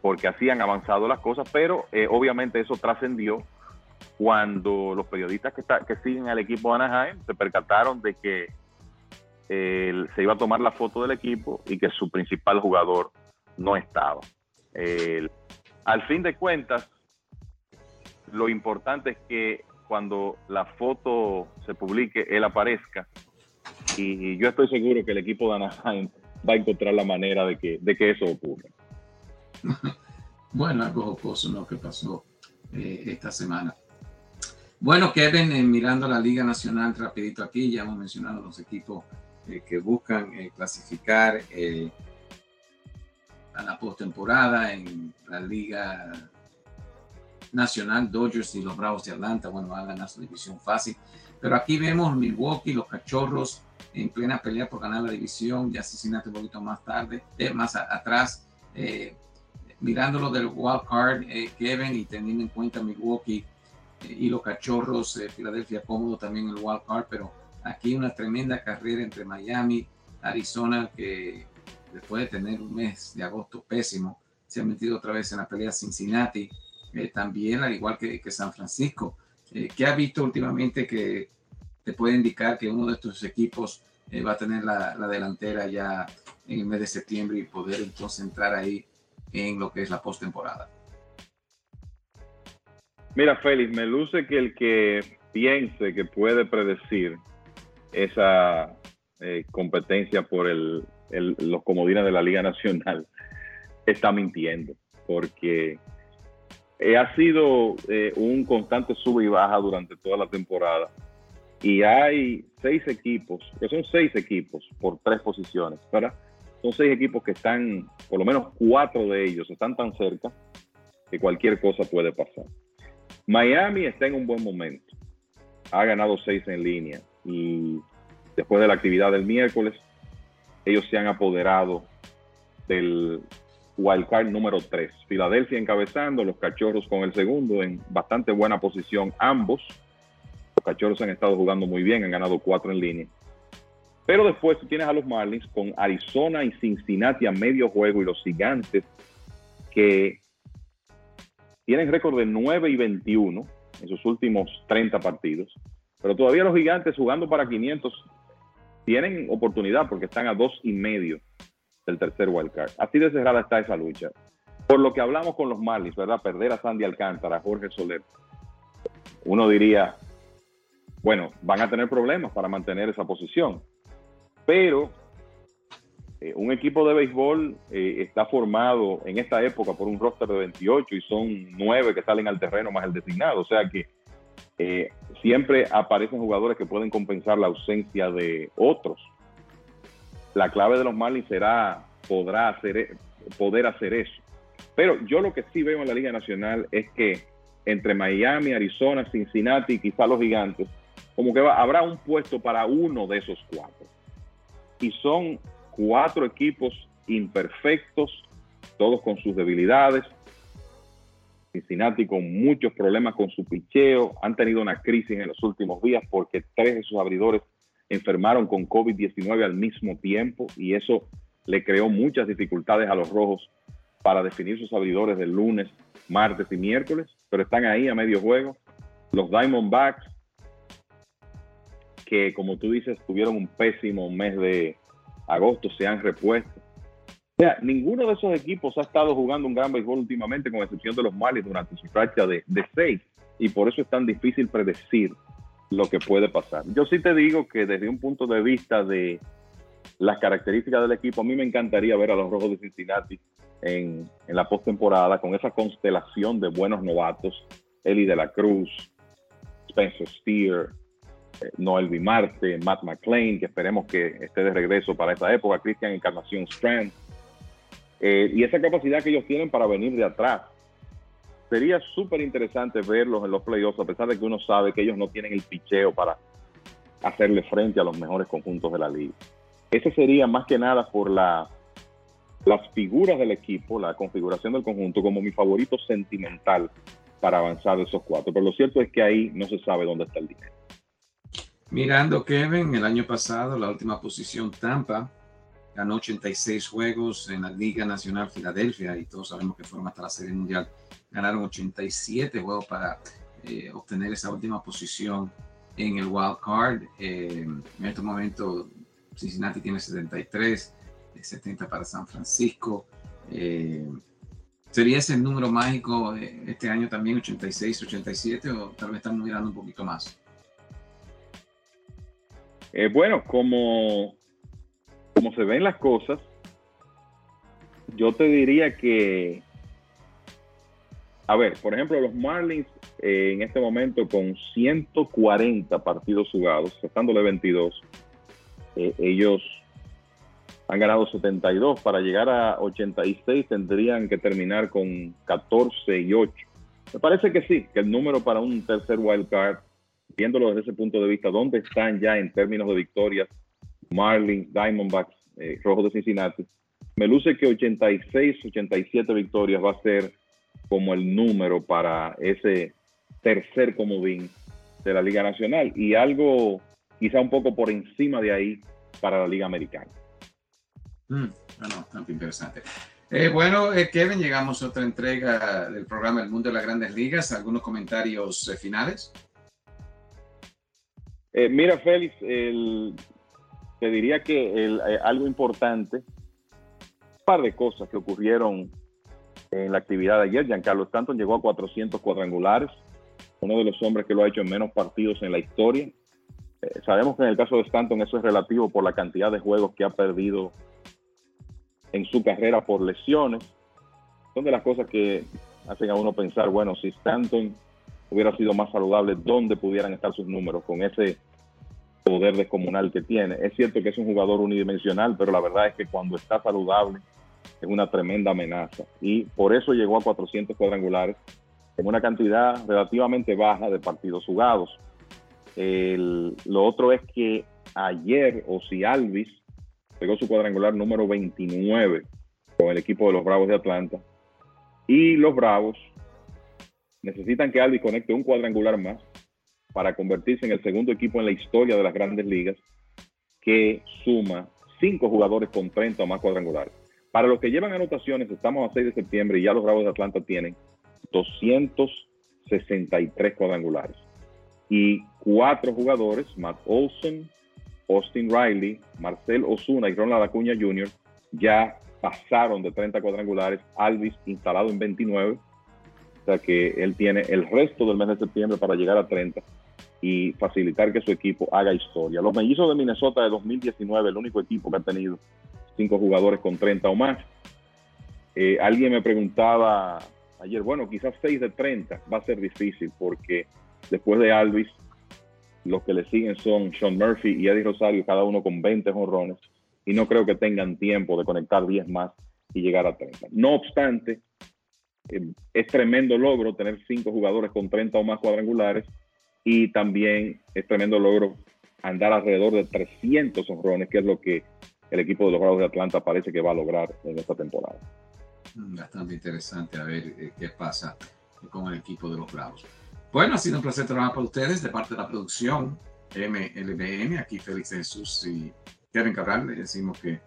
porque así han avanzado las cosas, pero eh, obviamente eso trascendió cuando los periodistas que, que siguen al equipo de Anaheim se percataron de que eh, se iba a tomar la foto del equipo y que su principal jugador no estaba. al fin de cuentas, lo importante es que cuando la foto se publique, él aparezca y yo estoy seguro que el equipo de Anaheim va a encontrar la manera de que, de que eso ocurra. <laughs> bueno, algo jocoso ¿no? que pasó eh, esta semana. Bueno, Kevin, eh, mirando la Liga Nacional rapidito aquí, ya hemos mencionado los equipos eh, que buscan eh, clasificar a la postemporada en la Liga Nacional, Dodgers y los Bravos de Atlanta, bueno, van a ganar su división fácil. Pero aquí vemos Milwaukee, los Cachorros en plena pelea por ganar la división, ya Cincinnati un poquito más tarde, más atrás, mirando lo del wild card, Kevin, y teniendo en cuenta Milwaukee y los Cachorros, eh, Filadelfia cómodo también el wild card, pero aquí una tremenda carrera entre Miami, Arizona, que después de tener un mes de agosto pésimo, se ha metido otra vez en la pelea Cincinnati, eh, también al igual que, que San Francisco. Eh, ¿Qué ha visto últimamente que te puede indicar que uno de estos equipos va a tener la, la, delantera ya en el mes de septiembre y poder entonces entrar ahí en lo que es la postemporada? Mira, Félix, me luce que el que piense que puede predecir esa eh, competencia por el, los comodines de la Liga Nacional está mintiendo, porque eh, ha sido eh, un constante sube y baja durante toda la temporada. Y hay seis equipos, que son seis equipos por tres posiciones, ¿verdad? Son seis equipos que están, por lo menos cuatro de ellos están tan cerca que cualquier cosa puede pasar. Miami está en un buen momento. Ha ganado seis en línea y después de la actividad del miércoles, ellos se han apoderado del wildcard número 3. Filadelfia encabezando, los cachorros con el segundo en bastante buena posición ambos. Los cachorros han estado jugando muy bien, han ganado cuatro en línea. Pero después tú tienes a los Marlins con Arizona y Cincinnati a medio juego y los gigantes que tienen récord de 9 y 21 en sus últimos 30 partidos, pero todavía los gigantes jugando para 500 tienen oportunidad porque están a dos y medio del tercer wildcard. Así de cerrada está esa lucha. Por lo que hablamos con los Marlins, ¿verdad? Perder a Sandy Alcántara, Jorge Soler. Uno diría, bueno, van a tener problemas para mantener esa posición. Pero eh, un equipo de béisbol eh, está formado en esta época por un roster de 28 y son nueve que salen al terreno más el designado. O sea que eh, siempre aparecen jugadores que pueden compensar la ausencia de otros. La clave de los Marlins será podrá hacer, e, poder hacer eso. Pero yo lo que sí veo en la Liga Nacional es que entre Miami, Arizona, Cincinnati y quizá los gigantes, como que habrá un puesto para uno de esos cuatro. Y son cuatro equipos imperfectos, todos con sus debilidades. Cincinnati con muchos problemas con su picheo, han tenido una crisis en los últimos días porque tres de sus abridores enfermaron con COVID-19 al mismo tiempo y eso le creó muchas dificultades a los rojos para definir sus abridores del lunes, martes y miércoles, pero están ahí a medio juego. Los Diamondbacks, que como tú dices, tuvieron un pésimo mes de, agosto se han repuesto. O sea, ninguno de esos equipos ha estado jugando un gran béisbol últimamente, con excepción de los Marlins durante su racha de, de seis. Y por eso es tan difícil predecir lo que puede pasar. Yo sí te digo que desde un punto de vista de las características del equipo, a mí me encantaría ver a los Rojos de Cincinnati en, en la postemporada con esa constelación de buenos novatos, Eli de la Cruz, Spencer Steer, Noel Bimarte, Matt McClain, que esperemos que esté de regreso para esa época, Christian Encarnación Strand, eh, y esa capacidad que ellos tienen para venir de atrás. Sería súper interesante verlos en los playoffs, a pesar de que uno sabe que ellos no tienen el picheo para hacerle frente a los mejores conjuntos de la liga. Ese sería más que nada por la, las figuras del equipo, la configuración del conjunto, como mi favorito sentimental para avanzar esos cuatro. Pero lo cierto es que ahí no se sabe dónde está el dinero. Mirando Kevin, el año pasado, la última posición Tampa, ganó 86 juegos en la Liga Nacional Filadelfia y todos sabemos que fueron hasta la Serie Mundial. Ganaron 87 juegos para eh, obtener esa última posición en el wild card. Eh, en este momento Cincinnati tiene 73, 70 eh, para San Francisco. ¿Sería ese el número mágico este año también, 86, 87 o tal vez estamos mirando un poquito más? Eh, bueno, como, como se ven las cosas, yo te diría que a ver, por ejemplo, los Marlins eh, en este momento con 140 partidos jugados, restándole 22, eh, ellos han ganado 72. Para llegar a 86 tendrían que terminar con 14 y 8. Me parece que sí, que el número para un tercer wild card, viéndolo desde ese punto de vista, ¿dónde están ya en términos de victorias Marlins, Diamondbacks, eh, Rojos de Cincinnati? Me luce que 86, 87 victorias va a ser como el número para ese tercer comodín de la Liga Nacional y algo quizá un poco por encima de ahí para la Liga Americana. Mm, bueno, bastante interesante. Eh, bueno, eh, Kevin, llegamos a otra entrega del programa El Mundo de las Grandes Ligas. ¿Algunos comentarios eh, finales? mira, Félix, te diría que algo importante, un par de cosas que ocurrieron en la actividad de ayer. Giancarlo Stanton llegó a 400 cuadrangulares, uno de los hombres que lo ha hecho en menos partidos en la historia. sabemos que en el caso de Stanton eso es relativo por la cantidad de juegos que ha perdido en su carrera por lesiones. Son de las cosas que hacen a uno pensar, bueno, si Stanton hubiera sido más saludable, ¿dónde pudieran estar sus números con ese poder descomunal que tiene? Es cierto que es un jugador unidimensional, pero la verdad es que cuando está saludable es una tremenda amenaza. Y por eso llegó a 400 cuadrangulares en una cantidad relativamente baja de partidos jugados. lo otro es que ayer, o si Alvis pegó su cuadrangular número 29 con el equipo de los Bravos de Atlanta. Y los Bravos necesitan que Albi conecte un cuadrangular más para convertirse en el segundo equipo en la historia de las grandes ligas que suma cinco jugadores con 30 o más cuadrangulares. Para los que llevan anotaciones, estamos a 6 de septiembre y ya los Bravos de Atlanta tienen 263 cuadrangulares. Y cuatro jugadores, Matt Olson, Austin Riley, Marcel Osuna y Ronald Acuña Jr. ya pasaron de 30 cuadrangulares, Alvis instalado en 29, o sea que él tiene el resto del mes de septiembre para llegar a 30 y facilitar que su equipo haga historia. Los mellizos de Minnesota de 2019, el único equipo que ha tenido cinco jugadores con 30 o más. Eh, alguien me preguntaba ayer, bueno, quizás 6 de 30 va a ser difícil porque después de Alvis los que le siguen son Sean Murphy y Eddie Rosario, cada uno con 20 jonrones, y no creo que tengan tiempo de conectar 10 más y llegar a 30. No obstante, eh, es tremendo logro tener 5 jugadores con 30 o más cuadrangulares y también es tremendo logro andar alrededor de 300 honrones, que es lo que el equipo de los Bravos de Atlanta parece que va a lograr en esta temporada. Mm, bastante interesante a ver eh, qué pasa con el equipo de los Bravos. Bueno, ha sido un placer trabajar con ustedes de parte de la producción MLBM. Aquí Félix Jesús y Kevin Cabral. Le decimos que,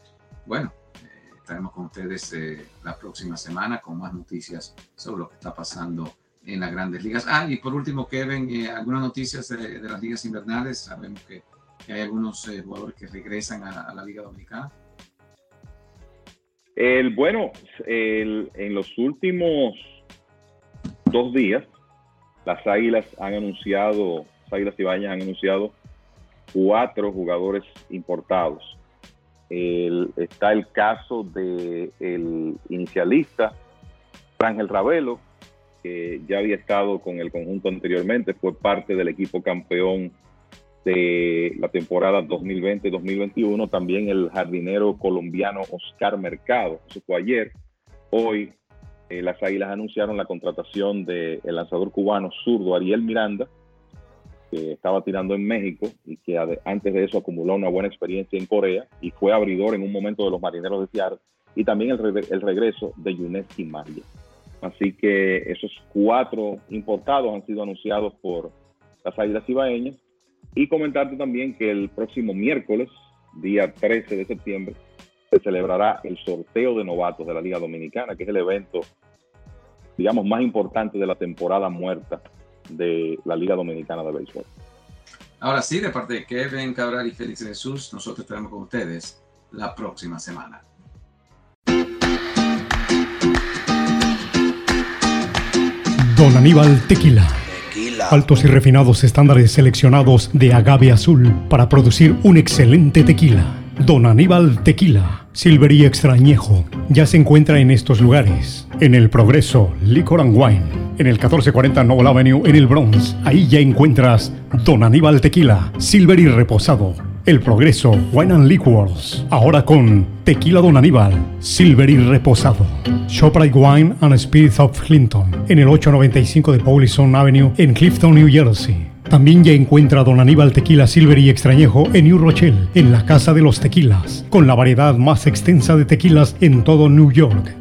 bueno, eh, estaremos con ustedes eh, la próxima semana con más noticias sobre lo que está pasando en las grandes ligas. Ah, y por último, Kevin, eh, algunas noticias de, las ligas invernales. Sabemos que, hay algunos jugadores que regresan a, la Liga Dominicana. El, bueno, en los últimos dos días las Águilas han anunciado, las Águilas Ibañas han anunciado cuatro jugadores importados. está el caso del el inicialista Ángel Ravelo, que ya había estado con el conjunto anteriormente, fue parte del equipo campeón de la temporada 2020-2021. También el jardinero colombiano Oscar Mercado, eso fue ayer. Hoy eh, las Águilas anunciaron la contratación del lanzador cubano zurdo Ariel Miranda, que estaba tirando en México y que antes de eso acumuló una buena experiencia en Corea y fue abridor en un momento de los marineros de Seattle, y también el, regreso de Yuneski Maria. Así que esos cuatro importados han sido anunciados por las Águilas Ibaeñas. Y comentarte también que el próximo miércoles, día 13 de septiembre, se celebrará el sorteo de novatos de la Liga Dominicana, que es el evento, digamos, más importante de la temporada muerta de la Liga Dominicana de Béisbol. Ahora sí, de parte de Kevin Cabral y Félix Jesús, nosotros estaremos con ustedes la próxima semana. Don Aníbal Tequila. Altos y refinados estándares seleccionados de agave azul para producir un excelente tequila. Don Aníbal Tequila Silvery Extrañejo ya se encuentra en estos lugares. En el Progreso, Liquor and Wine. En el 1440 Noble Avenue, en el Bronx. Ahí ya encuentras Don Aníbal Tequila, Silvery Reposado. El Progreso, Wine and Liquors. Ahora con Tequila Don Aníbal, Silvery Reposado. Shoprite Wine and Spirits of Clinton. En el 895 de Paulison Avenue, en Clifton, New Jersey. También ya encuentra Don Aníbal Tequila Silver y Extrañejo en New Rochelle, en la Casa de los Tequilas, con la variedad más extensa de tequilas en todo New York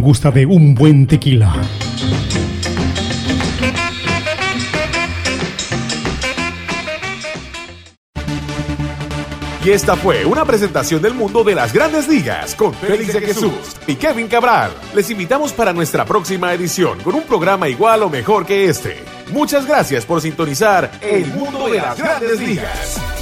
quien gusta de un buen tequila. Y esta fue una presentación del mundo de las grandes ligas con Félix de Jesús y Kevin Cabral. Les invitamos para nuestra próxima edición con un programa igual o mejor que este. Muchas gracias por sintonizar El mundo de las grandes ligas.